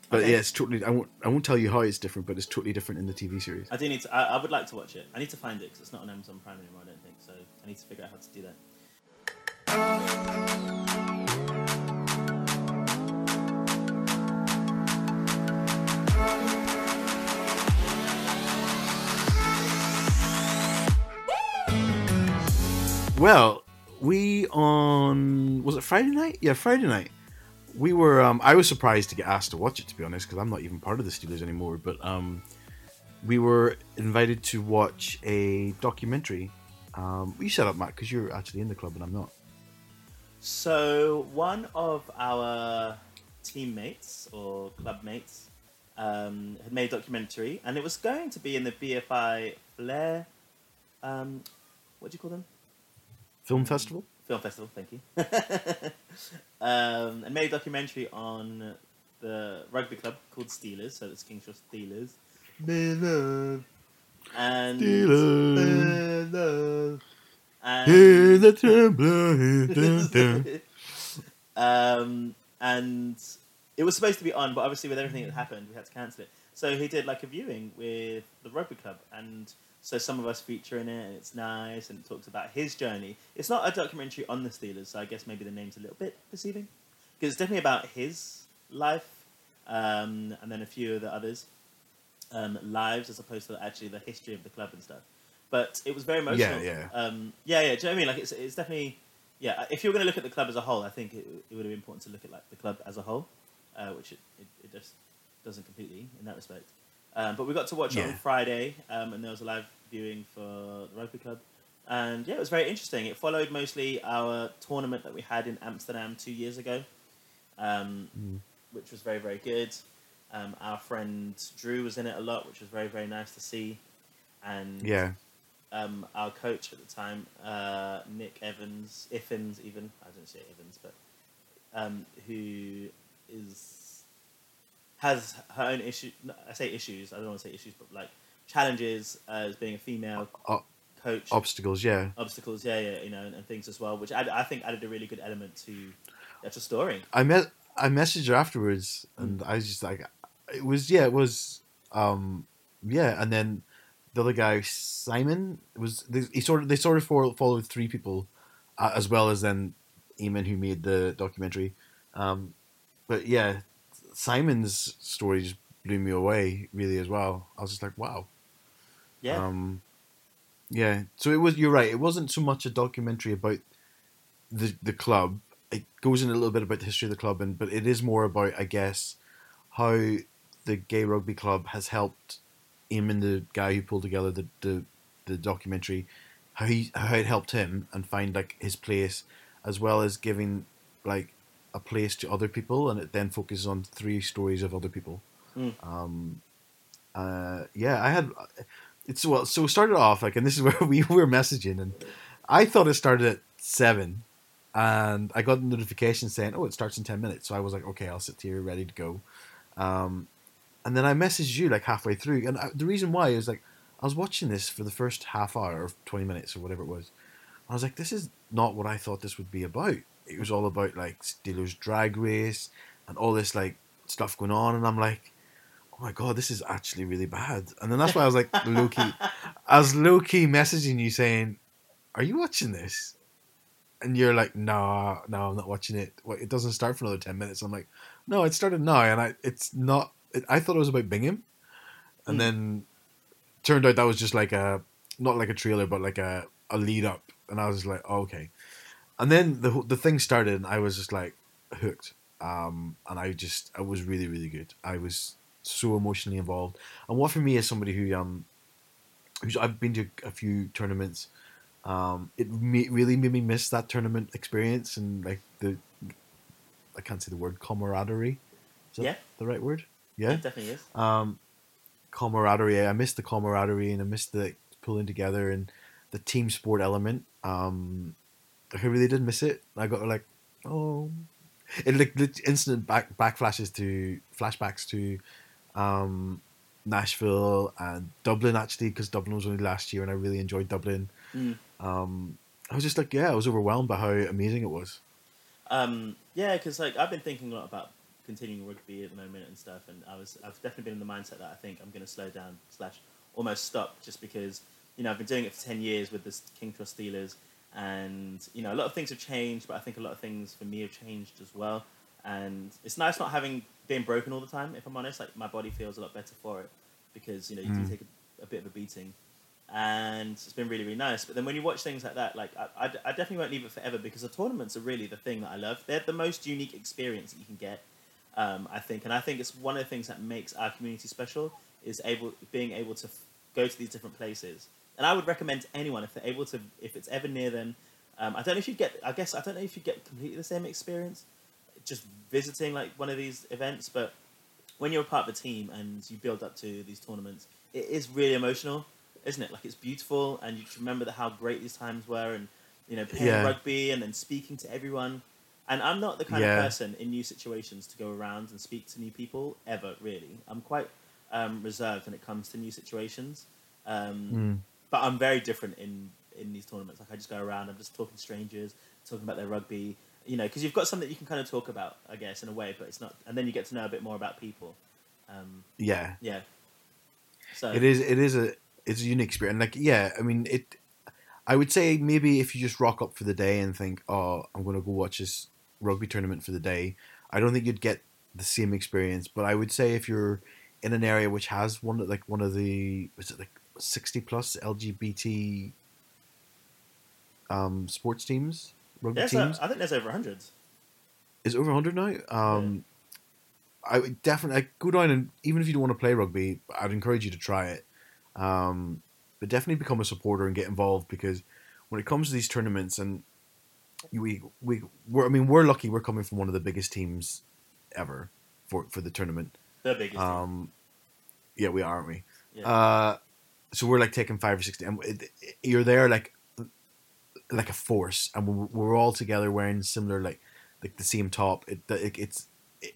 But Okay. yeah, it's totally. I won't. I won't tell you how it's different, but it's totally different in the TV series. I do need to. I, I would like to watch it. I need to find it because it's not on Amazon Prime anymore. I don't think so. I need to figure out how to do that. Well, we on was it Friday night? Yeah, Friday night. We were. Um, I was surprised to get asked to watch it, to be honest, because I'm not even part of the Steelers anymore. But um, we were invited to watch a documentary. Um, you set up, Matt, because you're actually in the club and I'm not. So one of our teammates or club mates um, had made a documentary, and it was going to be in the BFI Flare. Um, what do you call them? Film festival. Film Festival, thank you. um, and made a documentary on the rugby club called Steelers, so it's Kings Cross Steelers. Steelers. And Steelers. Steelers. Hear And, the trembler, hear the- um, and it was supposed to be on, but obviously with everything that happened, we had to cancel it. So he did like a viewing with the rugby club, and so some of us feature in it, and it's nice, and it talks about his journey. It's not a documentary on the Steelers, so I guess maybe the name's a little bit deceiving, because it's definitely about his life, um, and then a few of the others' um, lives, as opposed to actually the history of the club and stuff. But it was very emotional. yeah. Um, yeah, yeah. Do you know what I mean? Like, it's it's definitely yeah. If you're going to look at the club as a whole, I think it, it would have been important to look at like the club as a whole, uh, which it, it, it just doesn't completely in that respect. Um, but we got to watch it on Friday, um, and there was a live viewing for the rugby club, and yeah, it was very interesting. It followed mostly our tournament that we had in Amsterdam two years ago, um, Mm. which was very very good. Um, our friend Drew was in it a lot, which was very very nice to see, and Yeah, um, our coach at the time, uh, Nick Evans, Iffins even, I don't say Evans, but um, who is has her own issue. I say issues. I don't want to say issues, but like challenges as being a female O- coach, obstacles. Yeah, obstacles, yeah, yeah, you know, and, and things as well, which I, I think added a really good element to the actual story. I met. I messaged her afterwards, and I was just like, it was yeah, it was um yeah, and then the other guy Simon was they, he sort of they sort of fo- followed three people, uh, as well as then Eamon who made the documentary, um, but yeah, Simon's story is blew me away really as well. I was just like, wow. Yeah. Um, yeah. So it was. You're right. It wasn't so much a documentary about the the club. It goes in a little bit about the history of the club, and but it is more about, I guess, how the gay rugby club has helped him and the guy who pulled together the the, the documentary, how he how it helped him and find like his place, as well as giving like a place to other people, and it then focuses on three stories of other people. Mm. Um, uh, yeah, I had it's well. So it started off like, and this is where we were messaging, and I thought it started at seven, and I got a notification saying, "Oh, it starts in ten minutes." So I was like, "Okay, I'll sit here ready to go." Um, and then I messaged you like halfway through, and I, the reason why is like I was watching this for the first half hour or twenty minutes or whatever it was. I was like, "This is not what I thought this would be about." It was all about like Steelers drag race and all this like stuff going on, and I'm like, "Oh my god, this is actually really bad." And then that's why I was like, low key, I was low key messaging you saying, "Are you watching this?" And you're like, "No, no, I'm not watching it. Well, it doesn't start for another ten minutes." I'm like, "No, it started now, and I it's not." It, I thought it was about Bingham, and Hmm. then turned out that was just like a not like a trailer, but like a a lead up, and I was like, oh, "Okay." And then the the thing started, and I was just like hooked, um, and I just I was really really good. I was so emotionally involved, and what for me is somebody who um, who's I've been to a few tournaments. Um, it me, really made me miss that tournament experience and like the I can't say the word camaraderie. Is that Yeah. the right word? It Yeah. definitely is. Um, camaraderie. I missed the camaraderie and I missed the pulling together and the team sport element. Um, I really did miss it. I got like, oh, it like instant back backflashes to flashbacks to um, Nashville and Dublin actually because Dublin was only last year and I really enjoyed Dublin. Mm. Um, I was just like, yeah, I was overwhelmed by how amazing it was. Um, yeah, because like I've been thinking a lot about continuing rugby at the moment and stuff, and I was I've definitely been in the mindset that I think I'm going to slow down slash almost stop just because you know I've been doing it for ten years with the King Cross Steelers, and you know a lot of things have changed, but I think a lot of things for me have changed as well. And it's nice not having being broken all the time. If I'm honest, like my body feels a lot better for it because you know you Mm. do take a, a bit of a beating and it's been really really nice. But then when you watch things like that, like I, I, I definitely won't leave it forever because the tournaments are really the thing that I love. They're the most unique experience that you can get, um, I think, and I think it's one of the things that makes our community special is able being able to f- go to these different places. And I would recommend to anyone if they're able to, if it's ever near them. Um, I don't know if you get, I guess I don't know if you get completely the same experience, just visiting like one of these events, but when you're a part of a team and you build up to these tournaments, it is really emotional, isn't it? Like it's beautiful, and you just remember that how great these times were, and you know playing Yeah. rugby and then speaking to everyone. And I'm not the kind Yeah. of person in new situations to go around and speak to new people ever. Really, I'm quite um, reserved when it comes to new situations. Um, Mm. But I'm very different in in these tournaments. Like I just go around, I'm just talking to strangers, talking about their rugby. You know, because you've got something you can kind of talk about, I guess, in a way. But it's not, and then you get to know a bit more about people. Um, Yeah, yeah. So it is. It is a. It's a unique experience. Like, yeah, I mean, it. I would say maybe if you just rock up for the day and think, oh, I'm going to go watch this rugby tournament for the day. I don't think you'd get the same experience. But I would say if you're in an area which has one of like one of the was it like sixty plus LGBT um, sports teams, rugby There's teams. a, I think there's over hundreds. is it over 100 now um i would definitely like, go down and even if you don't want to play rugby i'd encourage you to try it um but definitely become a supporter and get involved because when it comes to these tournaments and we we we're, i mean we're lucky we're coming from one of the biggest teams ever for for the tournament The biggest. um yeah we are aren't we Yeah. uh so we're like taking five or six and it, it- you're there like like a force and we're, we're all together wearing similar like like the same top. It, it it's it,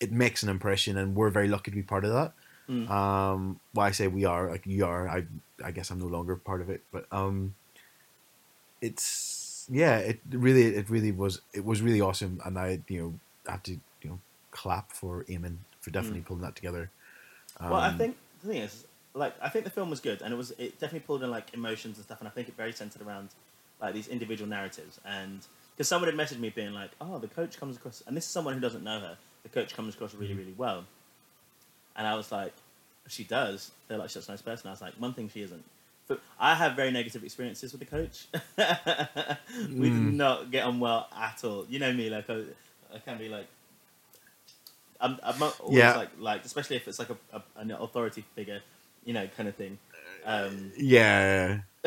it makes an impression and we're very lucky to be part of that. Mm. um well i say we are like you are i i guess i'm no longer part of it but um it's yeah it really it really was it was really awesome and i you know have to you know clap for Eamon for definitely pulling that together. Well, I Um, think the thing is, like, I think the film was good, and it was it definitely pulled in like emotions and stuff, and I think it very centered around like these individual narratives, and because someone had messaged me being like, "Oh, the coach comes across," and this is someone who doesn't know her. The coach comes across really, Mhm. really well, And I was like, she does. They're like, she's such a nice person. I was like, one thing she isn't. But I have very negative experiences with the coach. we do Mm. not get on well at all. You know me, like I, I can be like, I'm, I'm always Yeah. like like, especially if it's like a, a an authority figure, you know, kind of thing. Um, Yeah.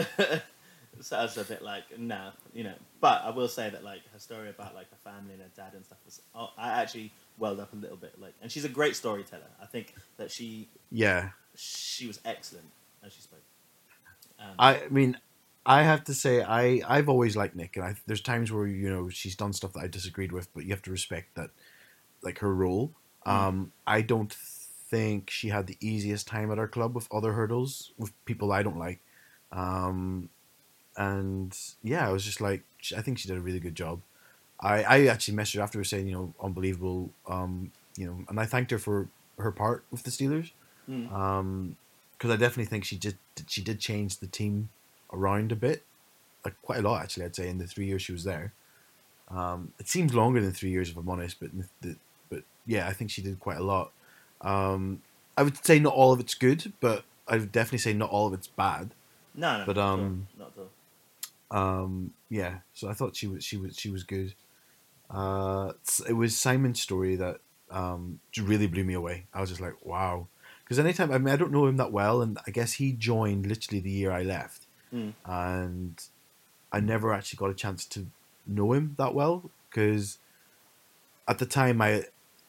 so I was a bit like, nah, you know. But I will say that like her story about like her family and her dad and stuff was, oh, I actually welled up a little bit. Like, and she's a great storyteller. I think that she Yeah. she was excellent as she spoke. Um, I mean, I have to say, I I've always liked Nick, and I, there's times where you know she's done stuff that I disagreed with, but you have to respect that, like her role. Um, I don't think she had the easiest time at our club with other hurdles with people I don't like, um, and yeah, I was just like, I think she did a really good job. I I actually messaged her afterwards saying, you know, unbelievable, um, you know, and I thanked her for her part with the Steelers mm, because I definitely think she did she did change the team around a bit, like quite a lot actually. I'd say in the three years she was there. Um, it seems longer than three years if I'm honest, but the, but yeah, I think she did quite a lot. Um, I would say not all of it's good, but I would definitely say not all of it's bad. no, no, but, not at all. um, not at all. Um, yeah, so I thought she was she was she was good. Uh, it was Simon's story that um, really blew me away. I was just like, wow. Because anytime I mean I don't know him that well, and I guess he joined literally the year I left, Mm. and I never actually got a chance to know him that well because at the time I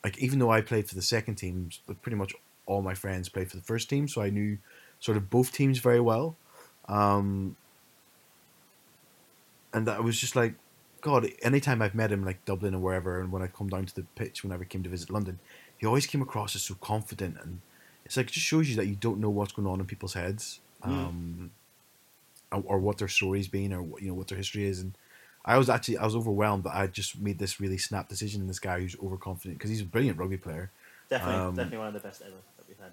like even though I played for the second team, but pretty much all my friends played for the first team, so I knew sort of both teams very well. Um, and I was just like, God, anytime I've met him, like Dublin or wherever, and when I come down to the pitch whenever I came to visit London, he always came across as so confident, and it's like it just shows you that you don't know what's going on in people's heads, Mm. um, or, or what their story's been, or what- you know what their history is, and I was actually I was overwhelmed that I just made this really snap decision in this guy who's overconfident because he's a brilliant rugby player, Definitely, um, definitely one of the best ever that we've had.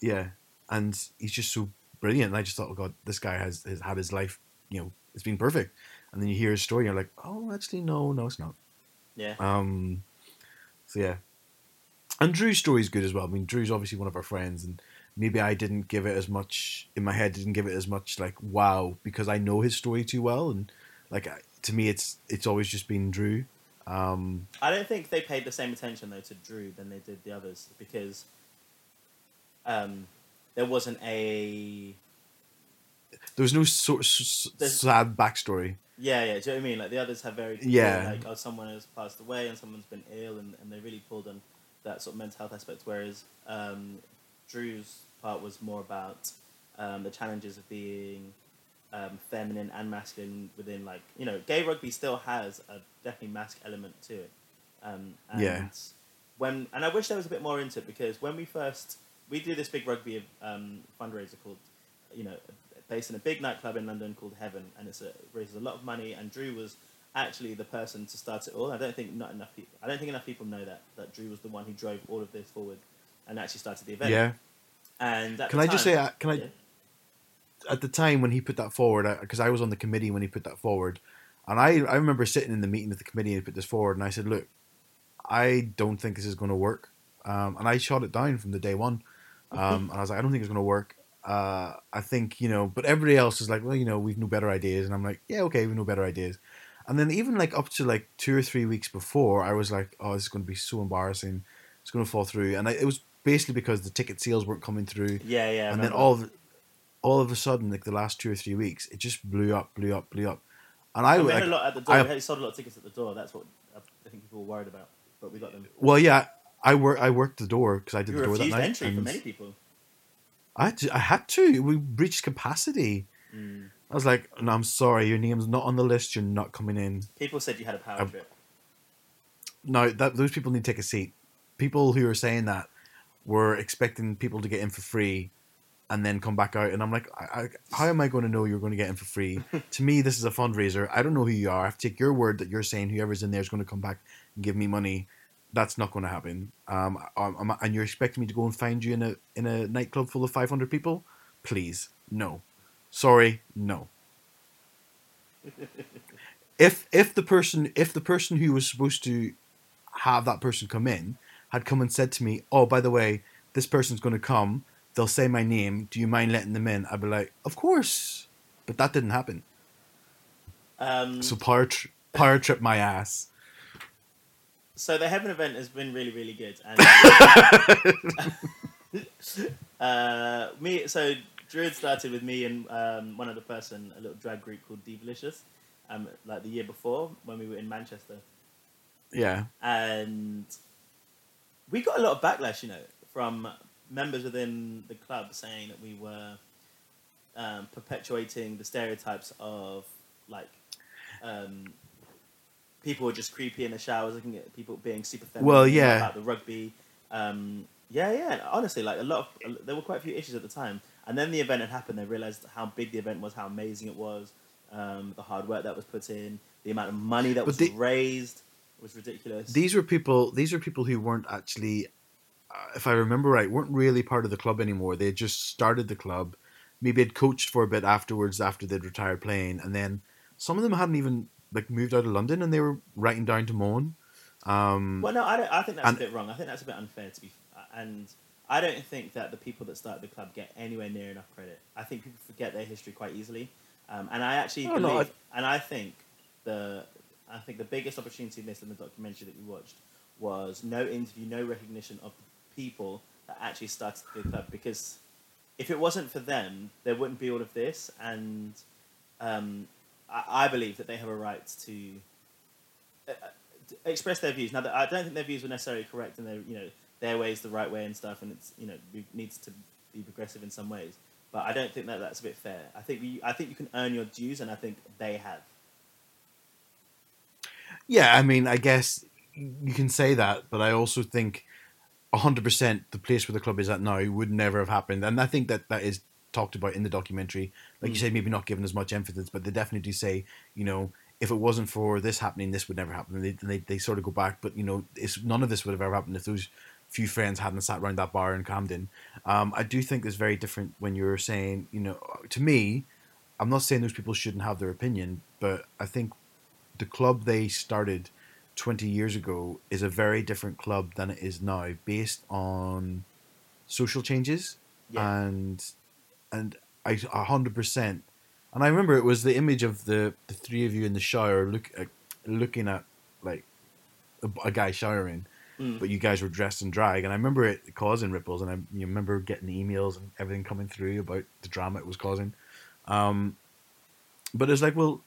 yeah, and he's just so brilliant. And I just thought, oh God, this guy has, has had his life, you know, it's been perfect. And then you hear his story, and you're like, oh, actually, no, no, it's not. Yeah, Um, so yeah, and Drew's story is good as well. I mean, Drew's obviously one of our friends, and maybe I didn't give it as much in my head. Didn't give it as much like wow because I know his story too well, and like to me, it's it's always just been Drew. Um, I don't think they paid the same attention though to Drew than they did the others because um, there wasn't a there was no sort of sad backstory. yeah yeah. Do you know what I mean? Like the others have very Yeah. like oh someone has passed away and someone's been ill and, and they really pulled on that sort of mental health aspect. Whereas um, Drew's part was more about um, the challenges of being um, feminine and masculine within like you know gay rugby still has a definitely mask element to it. Um, and Yeah. When and I wish there was a bit more into it because when we first we do this big rugby um, fundraiser called you know based in a big nightclub in London called Heaven and it's a, it raises a lot of money and Drew was actually the person to start it all. I don't think not enough people. I don't think enough people know that that Drew was the one who drove all of this forward and actually started the event. Yeah. And Can I just say, uh, can I Yeah. At the time when he put that forward, because I was on the committee when he put that forward, and I, I remember sitting in the meeting with the committee and put this forward, and I said, look, I don't think this is going to work, um, and I shot it down from the day one, um, and I was like, I don't think it's going to work. Uh, I think you know, but everybody else is like, well, you know, we've no better ideas, and I'm like, yeah, okay, we've no better ideas. And then even like up to like two or three weeks before, I was like, oh, this is going to be so embarrassing. It's going to fall through, and I, it was basically because the ticket sales weren't coming through Yeah, yeah. I and then all of, all of a sudden, like the last two or three weeks, it just blew up, blew up, blew up. And I, I, like, a lot at the door. I- we sold a lot of tickets at the door. That's what I I think people were worried about, but we got them. well, yeah, I work, I worked the door because I did You the door that night. entry for many people. I had, to, I had to. We reached capacity. Mm. I was like, no, I'm sorry, your name's not on the list. You're not coming in. People said you had a power Um, trip. No, that those people need to take a seat. People who are saying that were expecting people to get in for free and then come back out. And I'm like, I, I, how am I going to know you're going to get in for free? to me, this is a fundraiser. I don't know who you are. I have to take your word that you're saying whoever's in there is going to come back and give me money. That's not going to happen. Um, I'm, I'm- and you're expecting me to go and find you in a in a nightclub full of 500 people? Please, no. Sorry, no. if if the person if the person who was supposed to have that person come in had come and said to me, "Oh, by the way, this person's going to come. They'll say my name. Do you mind letting them in? I'd be like, of course. But that didn't happen. Um, So power tri- power trip my ass. so the heaven event has been really really good and uh, me so druid started with me and um, one other person a little drag group called Devalicious um, like the year before when we were in manchester Yeah. and we got a lot of backlash you know from members within the club saying that we were um, perpetuating the stereotypes of like um, people were just creepy in the showers, looking at people being super feminine. Well, yeah. about the rugby. Um, yeah, yeah. Honestly, like a lot of there were quite a few issues at the time, and then the event had happened. They realized how big the event was, how amazing it was, um, the hard work that was put in, the amount of money that But was the- raised was ridiculous. These were people. These were people who weren't actually, if I remember right, weren't really part of the club anymore. They had just started the club, maybe had coached for a bit afterwards after they'd retired playing, and then some of them hadn't even like moved out of London, and they were writing down to Moan. Um, Well, no, I, don't, I think that's And- a bit wrong. I think that's a bit unfair to be, and I don't think that the people that started the club get anywhere near enough credit. I think people forget their history quite easily, um, and I actually Oh, no, believe, and I think the, I think the biggest opportunity in this in the documentary that we watched was no interview, no recognition of people that actually started the club. Because if it wasn't for them, there wouldn't be all of this, and um, I, I believe that they have a right to uh, to express their views. Now, I don't think their views were necessarily correct, and their you know their way is the right way and stuff, and it's you know needs to be progressive in some ways. But I don't think that that's a bit fair. I think you, I think you can earn your dues, and I think they have. Yeah, I mean, I guess you can say that, but I also think 100% the place where the club is at now would never have happened. And I think that that is talked about in the documentary. Like you Mm. said, maybe not given as much emphasis, but they definitely do say, you know, if it wasn't for this happening, this would never happen. And they, they, they sort of go back, but, you know, it's, none of this would have ever happened if those few friends hadn't sat around that bar in Camden. Um, I do think it's very different when you're saying, you know, to me, I'm not saying those people shouldn't have their opinion, but I think the club they started 20 years ago is a very different club than it is now based on social changes Yeah. and and I a hundred percent and I remember it was the image of the the three of you in the shower look uh, looking at like a, a guy showering Mm. but you guys were dressed in drag and I remember it causing ripples and I you remember getting emails and everything coming through about the drama it was causing um but it's like well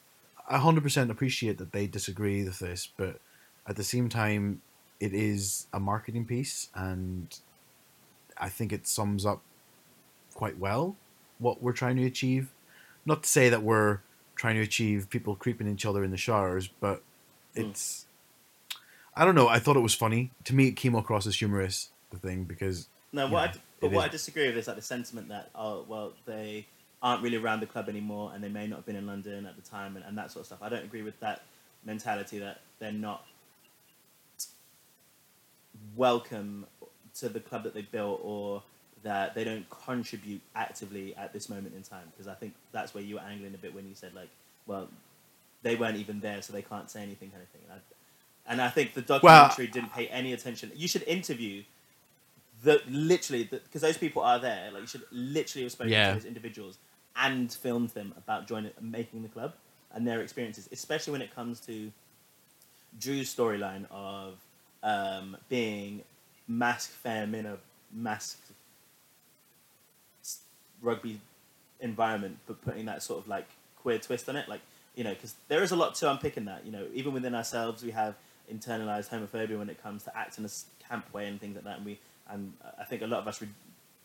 I hundred percent appreciate that they disagree with this, but at the same time, it is a marketing piece, and I think it sums up quite well what we're trying to achieve. Not to say that we're trying to achieve people creeping each other in the showers, but Mm. it's. I don't know. I thought it was funny. To me, it came across as humorous. The thing because No, what Yeah, I, but what is. I disagree with is like the sentiment that oh well they aren't really around the club anymore and they may not have been in London at the time and, and that sort of stuff. I don't agree with that mentality that they're not welcome to the club that they built or that they don't contribute actively at this moment in time because I think that's where you were angling a bit when you said like well they weren't even there so they can't say anything kind of thing. And I, and I think the documentary didn't pay any attention. You should interview the literally because those people are there. Like you should literally have spoken Yeah. to those individuals and filmed them about joining making the club and their experiences, especially when it comes to Drew's storyline of um, being in a masked rugby environment, but putting that sort of like queer twist on it, like you know, because there is a lot to unpick in that. You know, even within ourselves, we have internalized homophobia when it comes to acting a s- camp way and things like that, and we and I think a lot of us, re-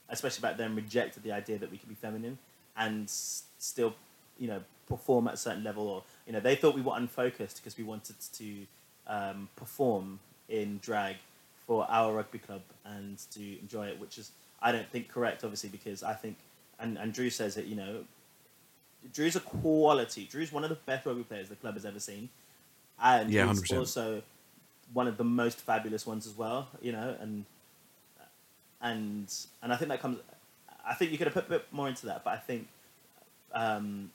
especially back then, rejected the idea that we could be feminine and s- still, you know, perform at a certain level, or you know, they thought we were unfocused because we wanted to um, perform in drag for our rugby club and to enjoy it, which is I don't think correct, obviously, because I think and, and Drew says it, you know, Drew's a quality. Drew's one of the best rugby players the club has ever seen, and Yeah, he's 100%. also one of the most fabulous ones as well. You know, and and and I think that comes. I think you could have put a bit more into that, but I think um,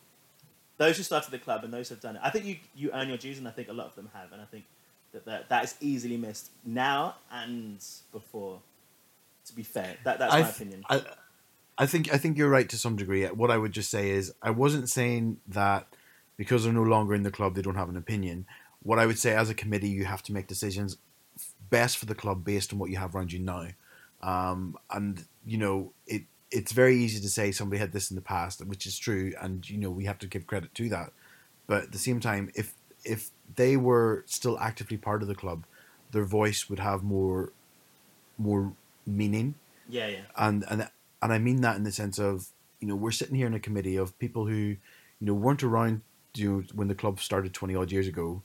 those who started the club and those who have done it, I think you you earn your dues, and I think a lot of them have, and I think that that, that is easily missed now and before. To be fair, that that's I my th- opinion. I, I think I think you're right to some degree. What I would just say is I wasn't saying that because they're no longer in the club they don't have an opinion. What I would say as a committee, you have to make decisions best for the club based on what you have around you now. Um, and you know it it's very easy to say somebody had this in the past, which is true, and you know we have to give credit to that. But at the same time, if if they were still actively part of the club, their voice would have more more meaning yeah, yeah, and and and I mean that in the sense of you know we're sitting here in a committee of people who you know weren't around you know, when the club started twenty odd years ago,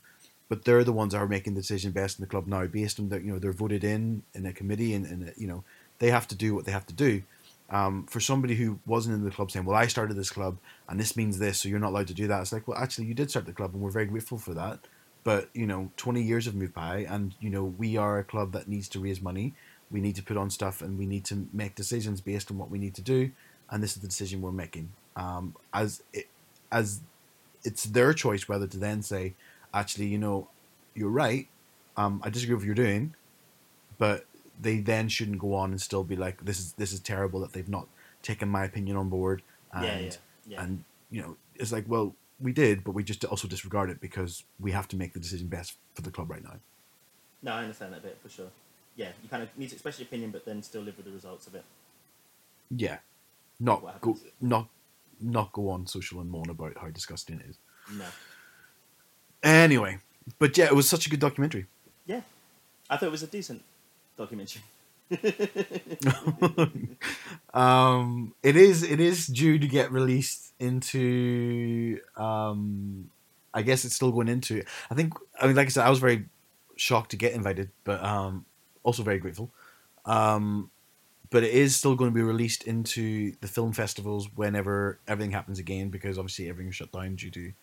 but they're the ones that are making the decision best in the club now based on that you know they're voted in in a committee and, and you know they have to do what they have to do. Um, for somebody who wasn't in the club saying, "Well, I started this club and this means this, so you're not allowed to do that," it's like, well, actually, you did start the club and we're very grateful for that. But you know, twenty years have moved by, and you know we are a club that needs to raise money. We need to put on stuff and we need to make decisions based on what we need to do. And this is the decision we're making. Um, as it, as it's their choice whether to then say actually you know you're right. Um, i disagree with what you're doing but they then shouldn't go on and still be like this is this is terrible that they've not taken my opinion on board and yeah, yeah, yeah. and you know it's like well we did but we just also disregard it because we have to make the decision best for the club right now no, I understand that bit for sure. Yeah, you kind of need to express your opinion, but then still live with the results of it. Yeah, not go, not not go on social and moan about how disgusting it is. No, Anyway, but yeah, it was such a good documentary. yeah, I thought it was a decent documentary. um, it is it is due to get released into. Um, I guess it's still going into. I think. I mean, like I said, I was very shocked to get invited, but um, also very grateful. Um, but it is still going to be released into the film festivals whenever everything happens again, because obviously everything's shut down due to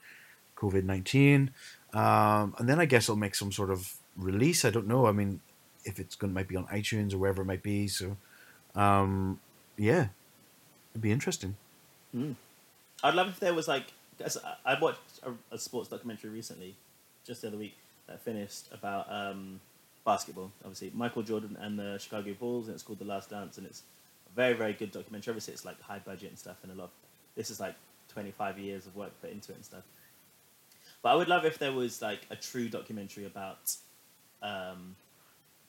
COVID nineteen. Um, and then I guess it'll make some sort of release. I don't know. I mean, if it's going to be on iTunes or wherever it might be. So, um, yeah, it'd be interesting. Mm. I'd love if there was like I I watched a, a sports documentary recently, just the other week that finished about um, basketball. Obviously, Michael Jordan and the Chicago Bulls, and it's called The Last Dance, and it's a very very good documentary. Obviously, it's like high budget and stuff, and a lot. Of, This is like twenty five years of work put into it and stuff. But I would love if there was like a true documentary about um,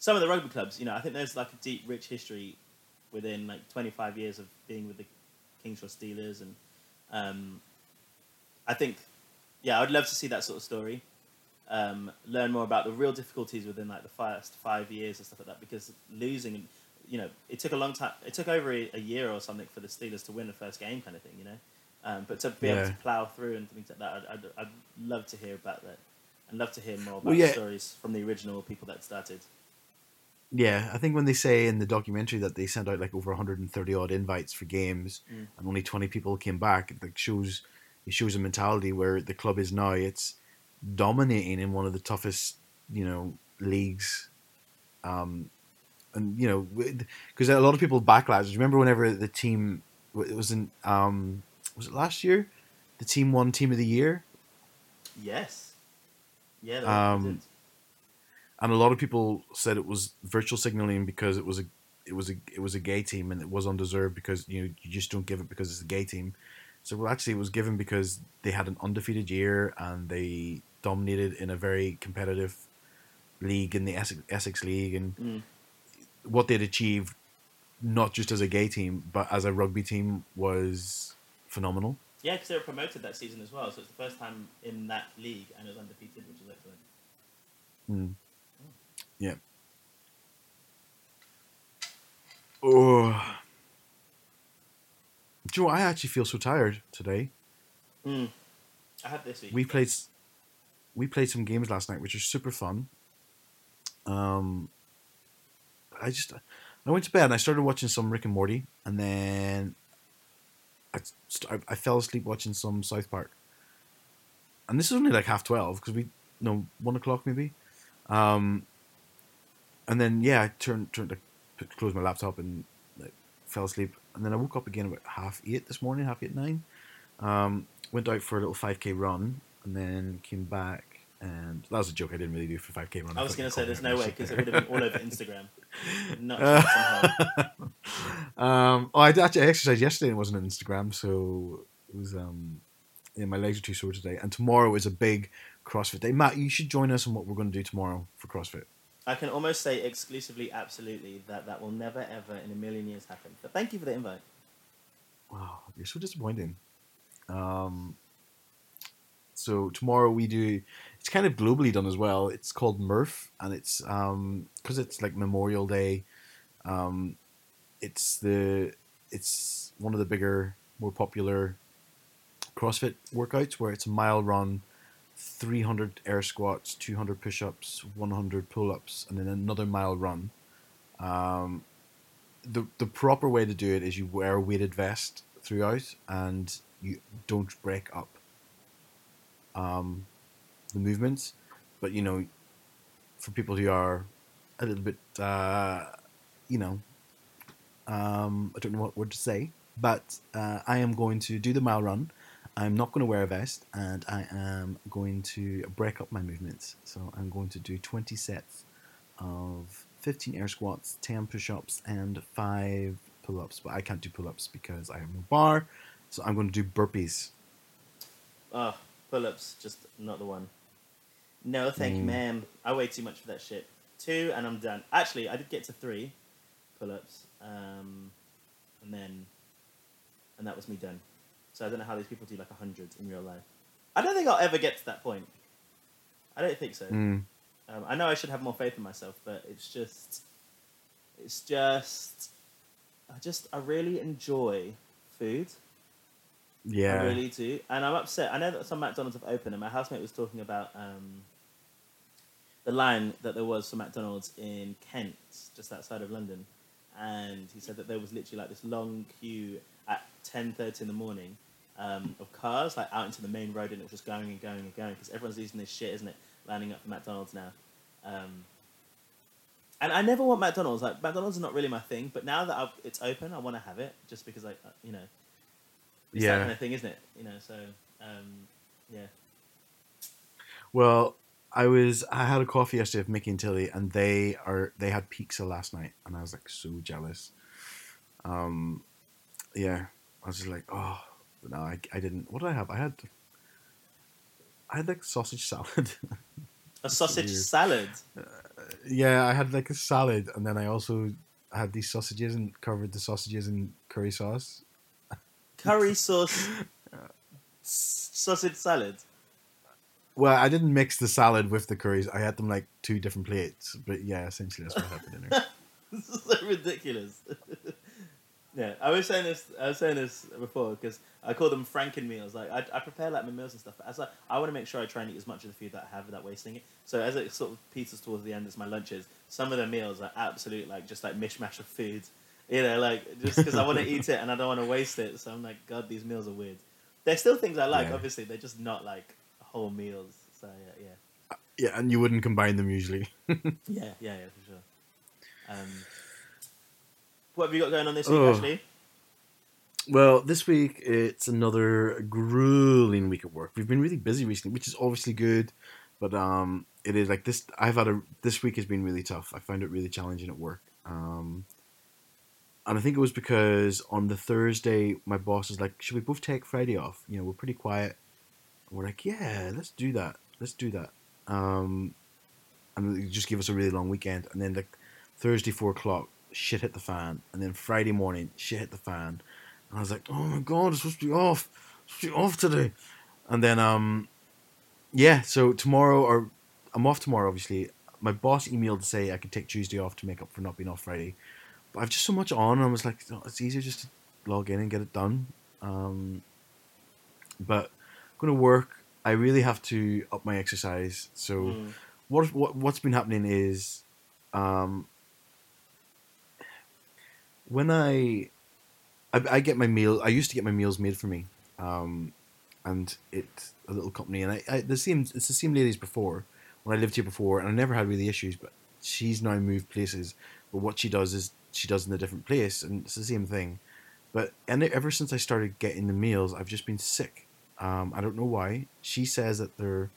some of the rugby clubs. You know, I think there's like a deep, rich history within like 25 years of being with the Kings Cross Steelers, and um, I think, yeah, I'd love to see that sort of story. Um, learn more about the real difficulties within like the first five years and stuff like that. Because losing, you know, it took a long time. It took over a, a year or something for the Steelers to win the first game, kind of thing. You know, um, but to be able to plow through and things like that, I'd, I'd, I'd love to hear about that. I'd love to hear more about Well, yeah. the stories from the original people that started. Yeah, I think when they say in the documentary that they sent out like over 130 odd invites for games Mm. and only 20 people came back, it shows it shows a mentality where the club is now. It's dominating in one of the toughest, you know, leagues. Um, and you know, because a lot of people backlash. Remember whenever the team it was in um, was it last year? The team won team of the year. Yes. Yeah. Um. And a lot of people said it was virtual signaling because it was a it was a it was a gay team and it was undeserved because you know you just don't give it because it's a gay team. So well, actually, it was given because they had an undefeated year and they dominated in a very competitive league in the Essex, Essex League and Mm. what they'd achieved, not just as a gay team but as a rugby team, was phenomenal. Yeah, because they were promoted that season as well, so it's the first time in that league and it was undefeated, which is excellent. Mm. Yeah. Oh. Do you know what? I actually feel so tired today. Mm. I had this week. We played we played some games last night, which are super fun. Um, I just I went to bed and I started watching some Rick and Morty, and then I, I fell asleep watching some South Park. And this is only like half twelve because we no one o'clock maybe. Um, and then yeah, I turned turned to close my laptop and like fell asleep, and then I woke up again about half eight this morning, half eight nine. Um, went out for a little five k run, and then came back, and that was a joke I didn't really do for 5k run. I was going to say, there's no way because it would have been all over Instagram. Not Uh, um, oh, I actually exercised yesterday and it wasn't on Instagram, so it was um, yeah, my legs are too sore today. And tomorrow is a big CrossFit day. Matt, you should join us on what we're going to do tomorrow for CrossFit. I can almost say exclusively, absolutely, that that will never, ever in a million years happen. But thank you for the invite. Wow, you're so disappointing. Um, so tomorrow we do. It's kind of globally done as well. It's called Murph, and it's um because it's like Memorial Day. Um, it's the it's one of the bigger, more popular CrossFit workouts where it's a mile run, three hundred air squats, two hundred push ups, one hundred pull ups, and then another mile run. Um, the the proper way to do it is you wear a weighted vest throughout and you don't break up um, the movements. But you know, for people who are a little bit, uh, you know, um, I don't know what word to say, but uh, I am going to do the mile run. I'm not going to wear a vest, and I am going to break up my movements. So I'm going to do 20 sets of 15 air squats, 10 push-ups, and five pull-ups. But I can't do pull-ups because I have no bar. So I'm going to do burpees. Oh, pull ups, just not the one. No, thank you, Mm. ma'am. I weigh too much for that shit. Two, and I'm done. Actually, I did get to three pull ups, um, and then, and that was me done. So I don't know how these people do like a hundred in real life. I don't think I'll ever get to that point. I don't think so. Mm. Um, I know I should have more faith in myself, but it's just, it's just, I just, I really enjoy food. Yeah. I really do. And I'm upset. I know that some McDonald's have opened, and my housemate was talking about um, the line that there was for McDonald's in Kent, just outside of London. And he said that there was literally like this long queue at 10.30 in the morning um, of cars, like out into the main road, and it was just going and going and going because everyone's using this shit, isn't it? Lining up for McDonald's now. Um, and I never want McDonald's. Like McDonald's is not really my thing, but now that I've, it's open, I want to have it just because I, uh, you know, it's that Yeah. kind of thing, isn't it? You know, so um, yeah. Well, I was I had a coffee yesterday with Mickey and Tilly, and they are they had pizza last night, and I was like so jealous. Um, yeah, I was just like, oh, no, I, I didn't. What did I have? I had I had like sausage salad. A sausage salad. Uh, yeah, I had like a salad, and then I also had these sausages and covered the sausages in curry sauce. curry sauce sausage salad. Well, I didn't mix the salad with the curries. I had them like two different plates, but yeah, essentially that's what happened in there. this is so ridiculous. Yeah, I was saying this. I was saying this before because I call them Franken meals. Like I, I prepare like my meals and stuff. But as like, I want to make sure I try and eat as much of the food that I have without wasting it. So as it sort of peters towards the end, as my lunches, some of the meals are absolute like just like mishmash of food. You know, like just because I want to eat it and I don't want to waste it. So I'm like, God, these meals are weird. They're still things I like. Yeah. Obviously, they're just not like whole meals. So yeah, yeah. Yeah, and you wouldn't combine them usually. Yeah, yeah, yeah, for sure. Um, what have you got going on this week, Oh. Ashley? Well, this week it's another grueling week at work. We've been really busy recently, which is obviously good, but um, it is like this. I've had a this week has been really tough. I found it really challenging at work. Um, and I think it was because on the Thursday, my boss was like, "Should we both take Friday off? You know, we're pretty quiet." And we're like, "Yeah, let's do that. Let's do that." Um, and just give us a really long weekend, and then like Thursday four o'clock, shit hit the fan, and then Friday morning, shit hit the fan. And I was like, oh my god, it's supposed to be off. It's supposed to be off today. And then, um, yeah, so tomorrow, or I'm off tomorrow, obviously. My boss emailed to say I could take Tuesday off to make up for not being off Friday. But I've just so much on, and I was like, oh, it's easier just to log in and get it done. Um, but I'm going to work. I really have to up my exercise. So Mm. what, what what's been happening is um when I, I I get my meal I used to get my meals made for me um and it's a little company and I, I the same it's the same lady as before when I lived here before and I never had really issues but she's now moved places but what she does is she does in a different place and it's the same thing but and ever since I started getting the meals I've just been sick um I don't know why she says that they're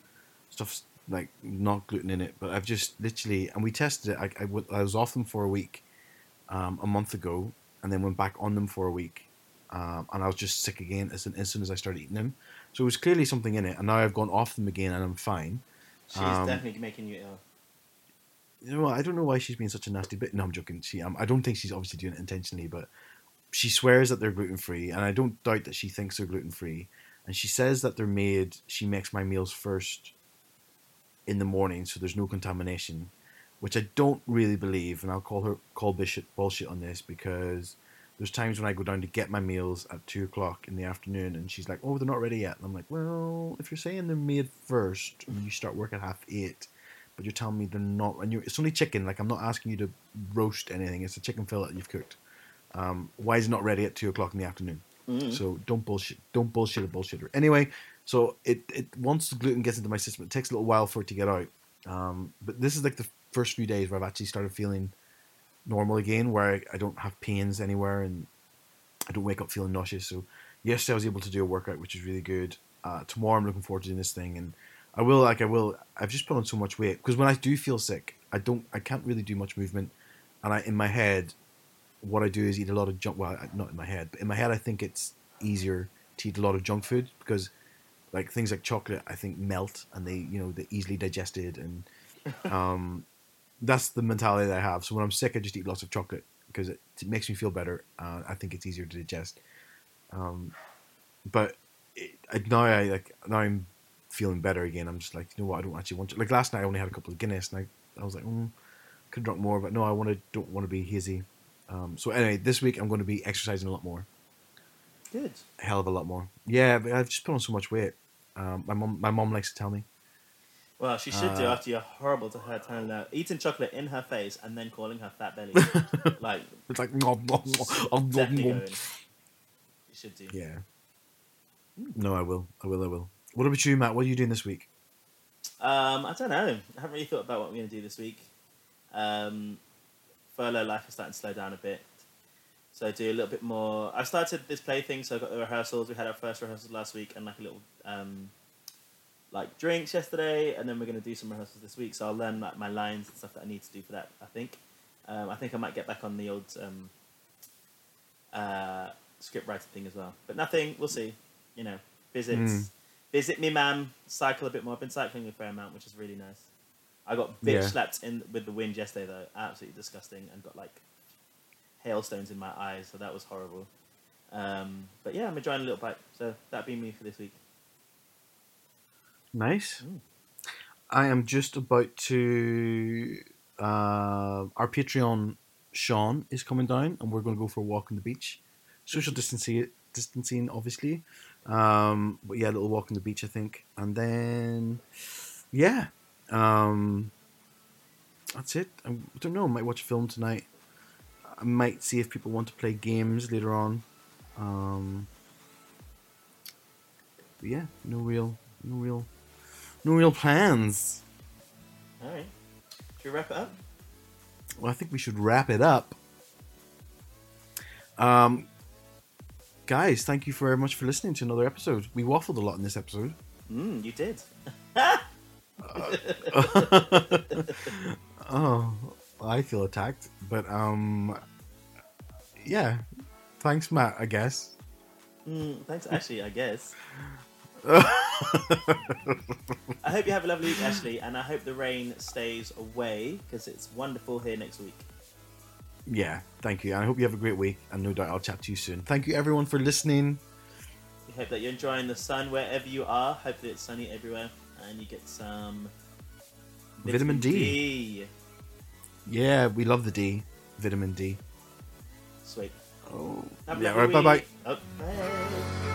stuff's like not gluten in it, but I've just literally and we tested it. I, I, w- I was off them for a week um, a month ago, and then went back on them for a week, um, and I was just sick again as, as soon as I started eating them. So it was clearly something in it, and now I've gone off them again, and I'm fine. She's Um, definitely making you ill. You know, I don't know why she's being such a nasty bit. No, I'm joking. She, um, I don't think she's obviously doing it intentionally, but she swears that they're gluten free, and I don't doubt that she thinks they're gluten free. And she says that they're made. She makes my meals first in the morning, so there's no contamination, which I don't really believe. And I'll call her call bullshit bullshit on this because there's times when I go down to get my meals at two o'clock in the afternoon, and she's like, "Oh, they're not ready yet." And I'm like, "Well, if you're saying they're made first, and you start work at half eight, but you're telling me they're not, and you're, it's only chicken. Like I'm not asking you to roast anything. It's a chicken fillet that you've cooked. Um, why is it not ready at two o'clock in the afternoon? Mm. So don't bullshit. Don't bullshit a bullshitter. Anyway, so it it once the gluten gets into my system, it takes a little while for it to get out. Um, but this is like the first few days where I've actually started feeling normal again, where I, I don't have pains anywhere and I don't wake up feeling nauseous. So yesterday I was able to do a workout, which is really good. Uh, tomorrow I'm looking forward to doing this thing, and I will like I will. I've just put on so much weight because when I do feel sick, I don't. I can't really do much movement, and I in my head, what I do is eat a lot of junk. Well, not in my head, but in my head, I think it's easier to eat a lot of junk food because, like things like chocolate, I think melt and they you know they're easily digested, and um, that's the mentality that I have. So when I'm sick, I just eat lots of chocolate because it, it makes me feel better. Uh, I think it's easier to digest. Um, but it, I, now I like now I'm feeling better again. I'm just like, you know what? I don't actually want to. Like last night, I only had a couple of Guinness, and I, I was like, mm, could have drunk more, but no, I want to. Don't want to be hazy. Um, so anyway, this week I'm going to be exercising a lot more, Good. a hell of a lot more. Yeah, but I've just put on so much weight. Um, my mom, my mom likes to tell me. Well, she should do Uh, after you're horrible to her telling her eating chocolate in her face and then calling her fat belly. like It's like, nom, nom, nom, nom. going. You should do. yeah. No, I will. I will. I will. What about you, Matt? What are you doing this week? Um, I don't know. I haven't really thought about what I'm going to do this week. Um, furlough life is starting to slow down a bit. So I do a little bit more. I've started this play thing, so I got the rehearsals. We had our first rehearsals last week and like a little um, like drinks yesterday, and then we're going to do some rehearsals this week. So I'll learn like my lines and stuff that I need to do for that. I think. Um, I think I might get back on the old um, uh, script writing thing as well, but nothing. We'll see. You know, visits. Mm. Visit me, ma'am. Cycle a bit more. I've been cycling a fair amount, which is really nice. I got bitch Yeah. slapped in with the wind yesterday, though. Absolutely disgusting, and got like hailstones in my eyes, so that was horrible. Um, but yeah, I'm enjoying a little bite. So that'd be me for this week. Nice. Mm. I am just about to. Uh, our Patreon, Sean, is coming down, and we're going to go for a walk on the beach. Social distancing, distancing, obviously. Um, but yeah, a little walk on the beach, I think, and then yeah, um, that's it. I don't know. I might watch a film tonight. I might see if people want to play games later on. Um, but yeah, no real, no real, no real plans. All right. Should we wrap it up? Well, I think we should wrap it up. Um, guys, thank you very much for listening to another episode. We waffled a lot in this episode. Mm, you did. oh, I feel attacked, but um, yeah. Thanks, Matt. I guess. Mm, thanks, Ashley. I guess. I hope you have a lovely week, Ashley, and I hope the rain stays away because it's wonderful here next week. yeah, thank you. I hope you have a great week, and no doubt I'll chat to you soon. Thank you, everyone, for listening. We hope that you're enjoying the sun wherever you are. Hopefully, it's sunny everywhere, and you get some Vitamin D. D. Yeah, we love the D, vitamin D. Sweet. Oh, yeah. Right, bye bye. Oh, bye.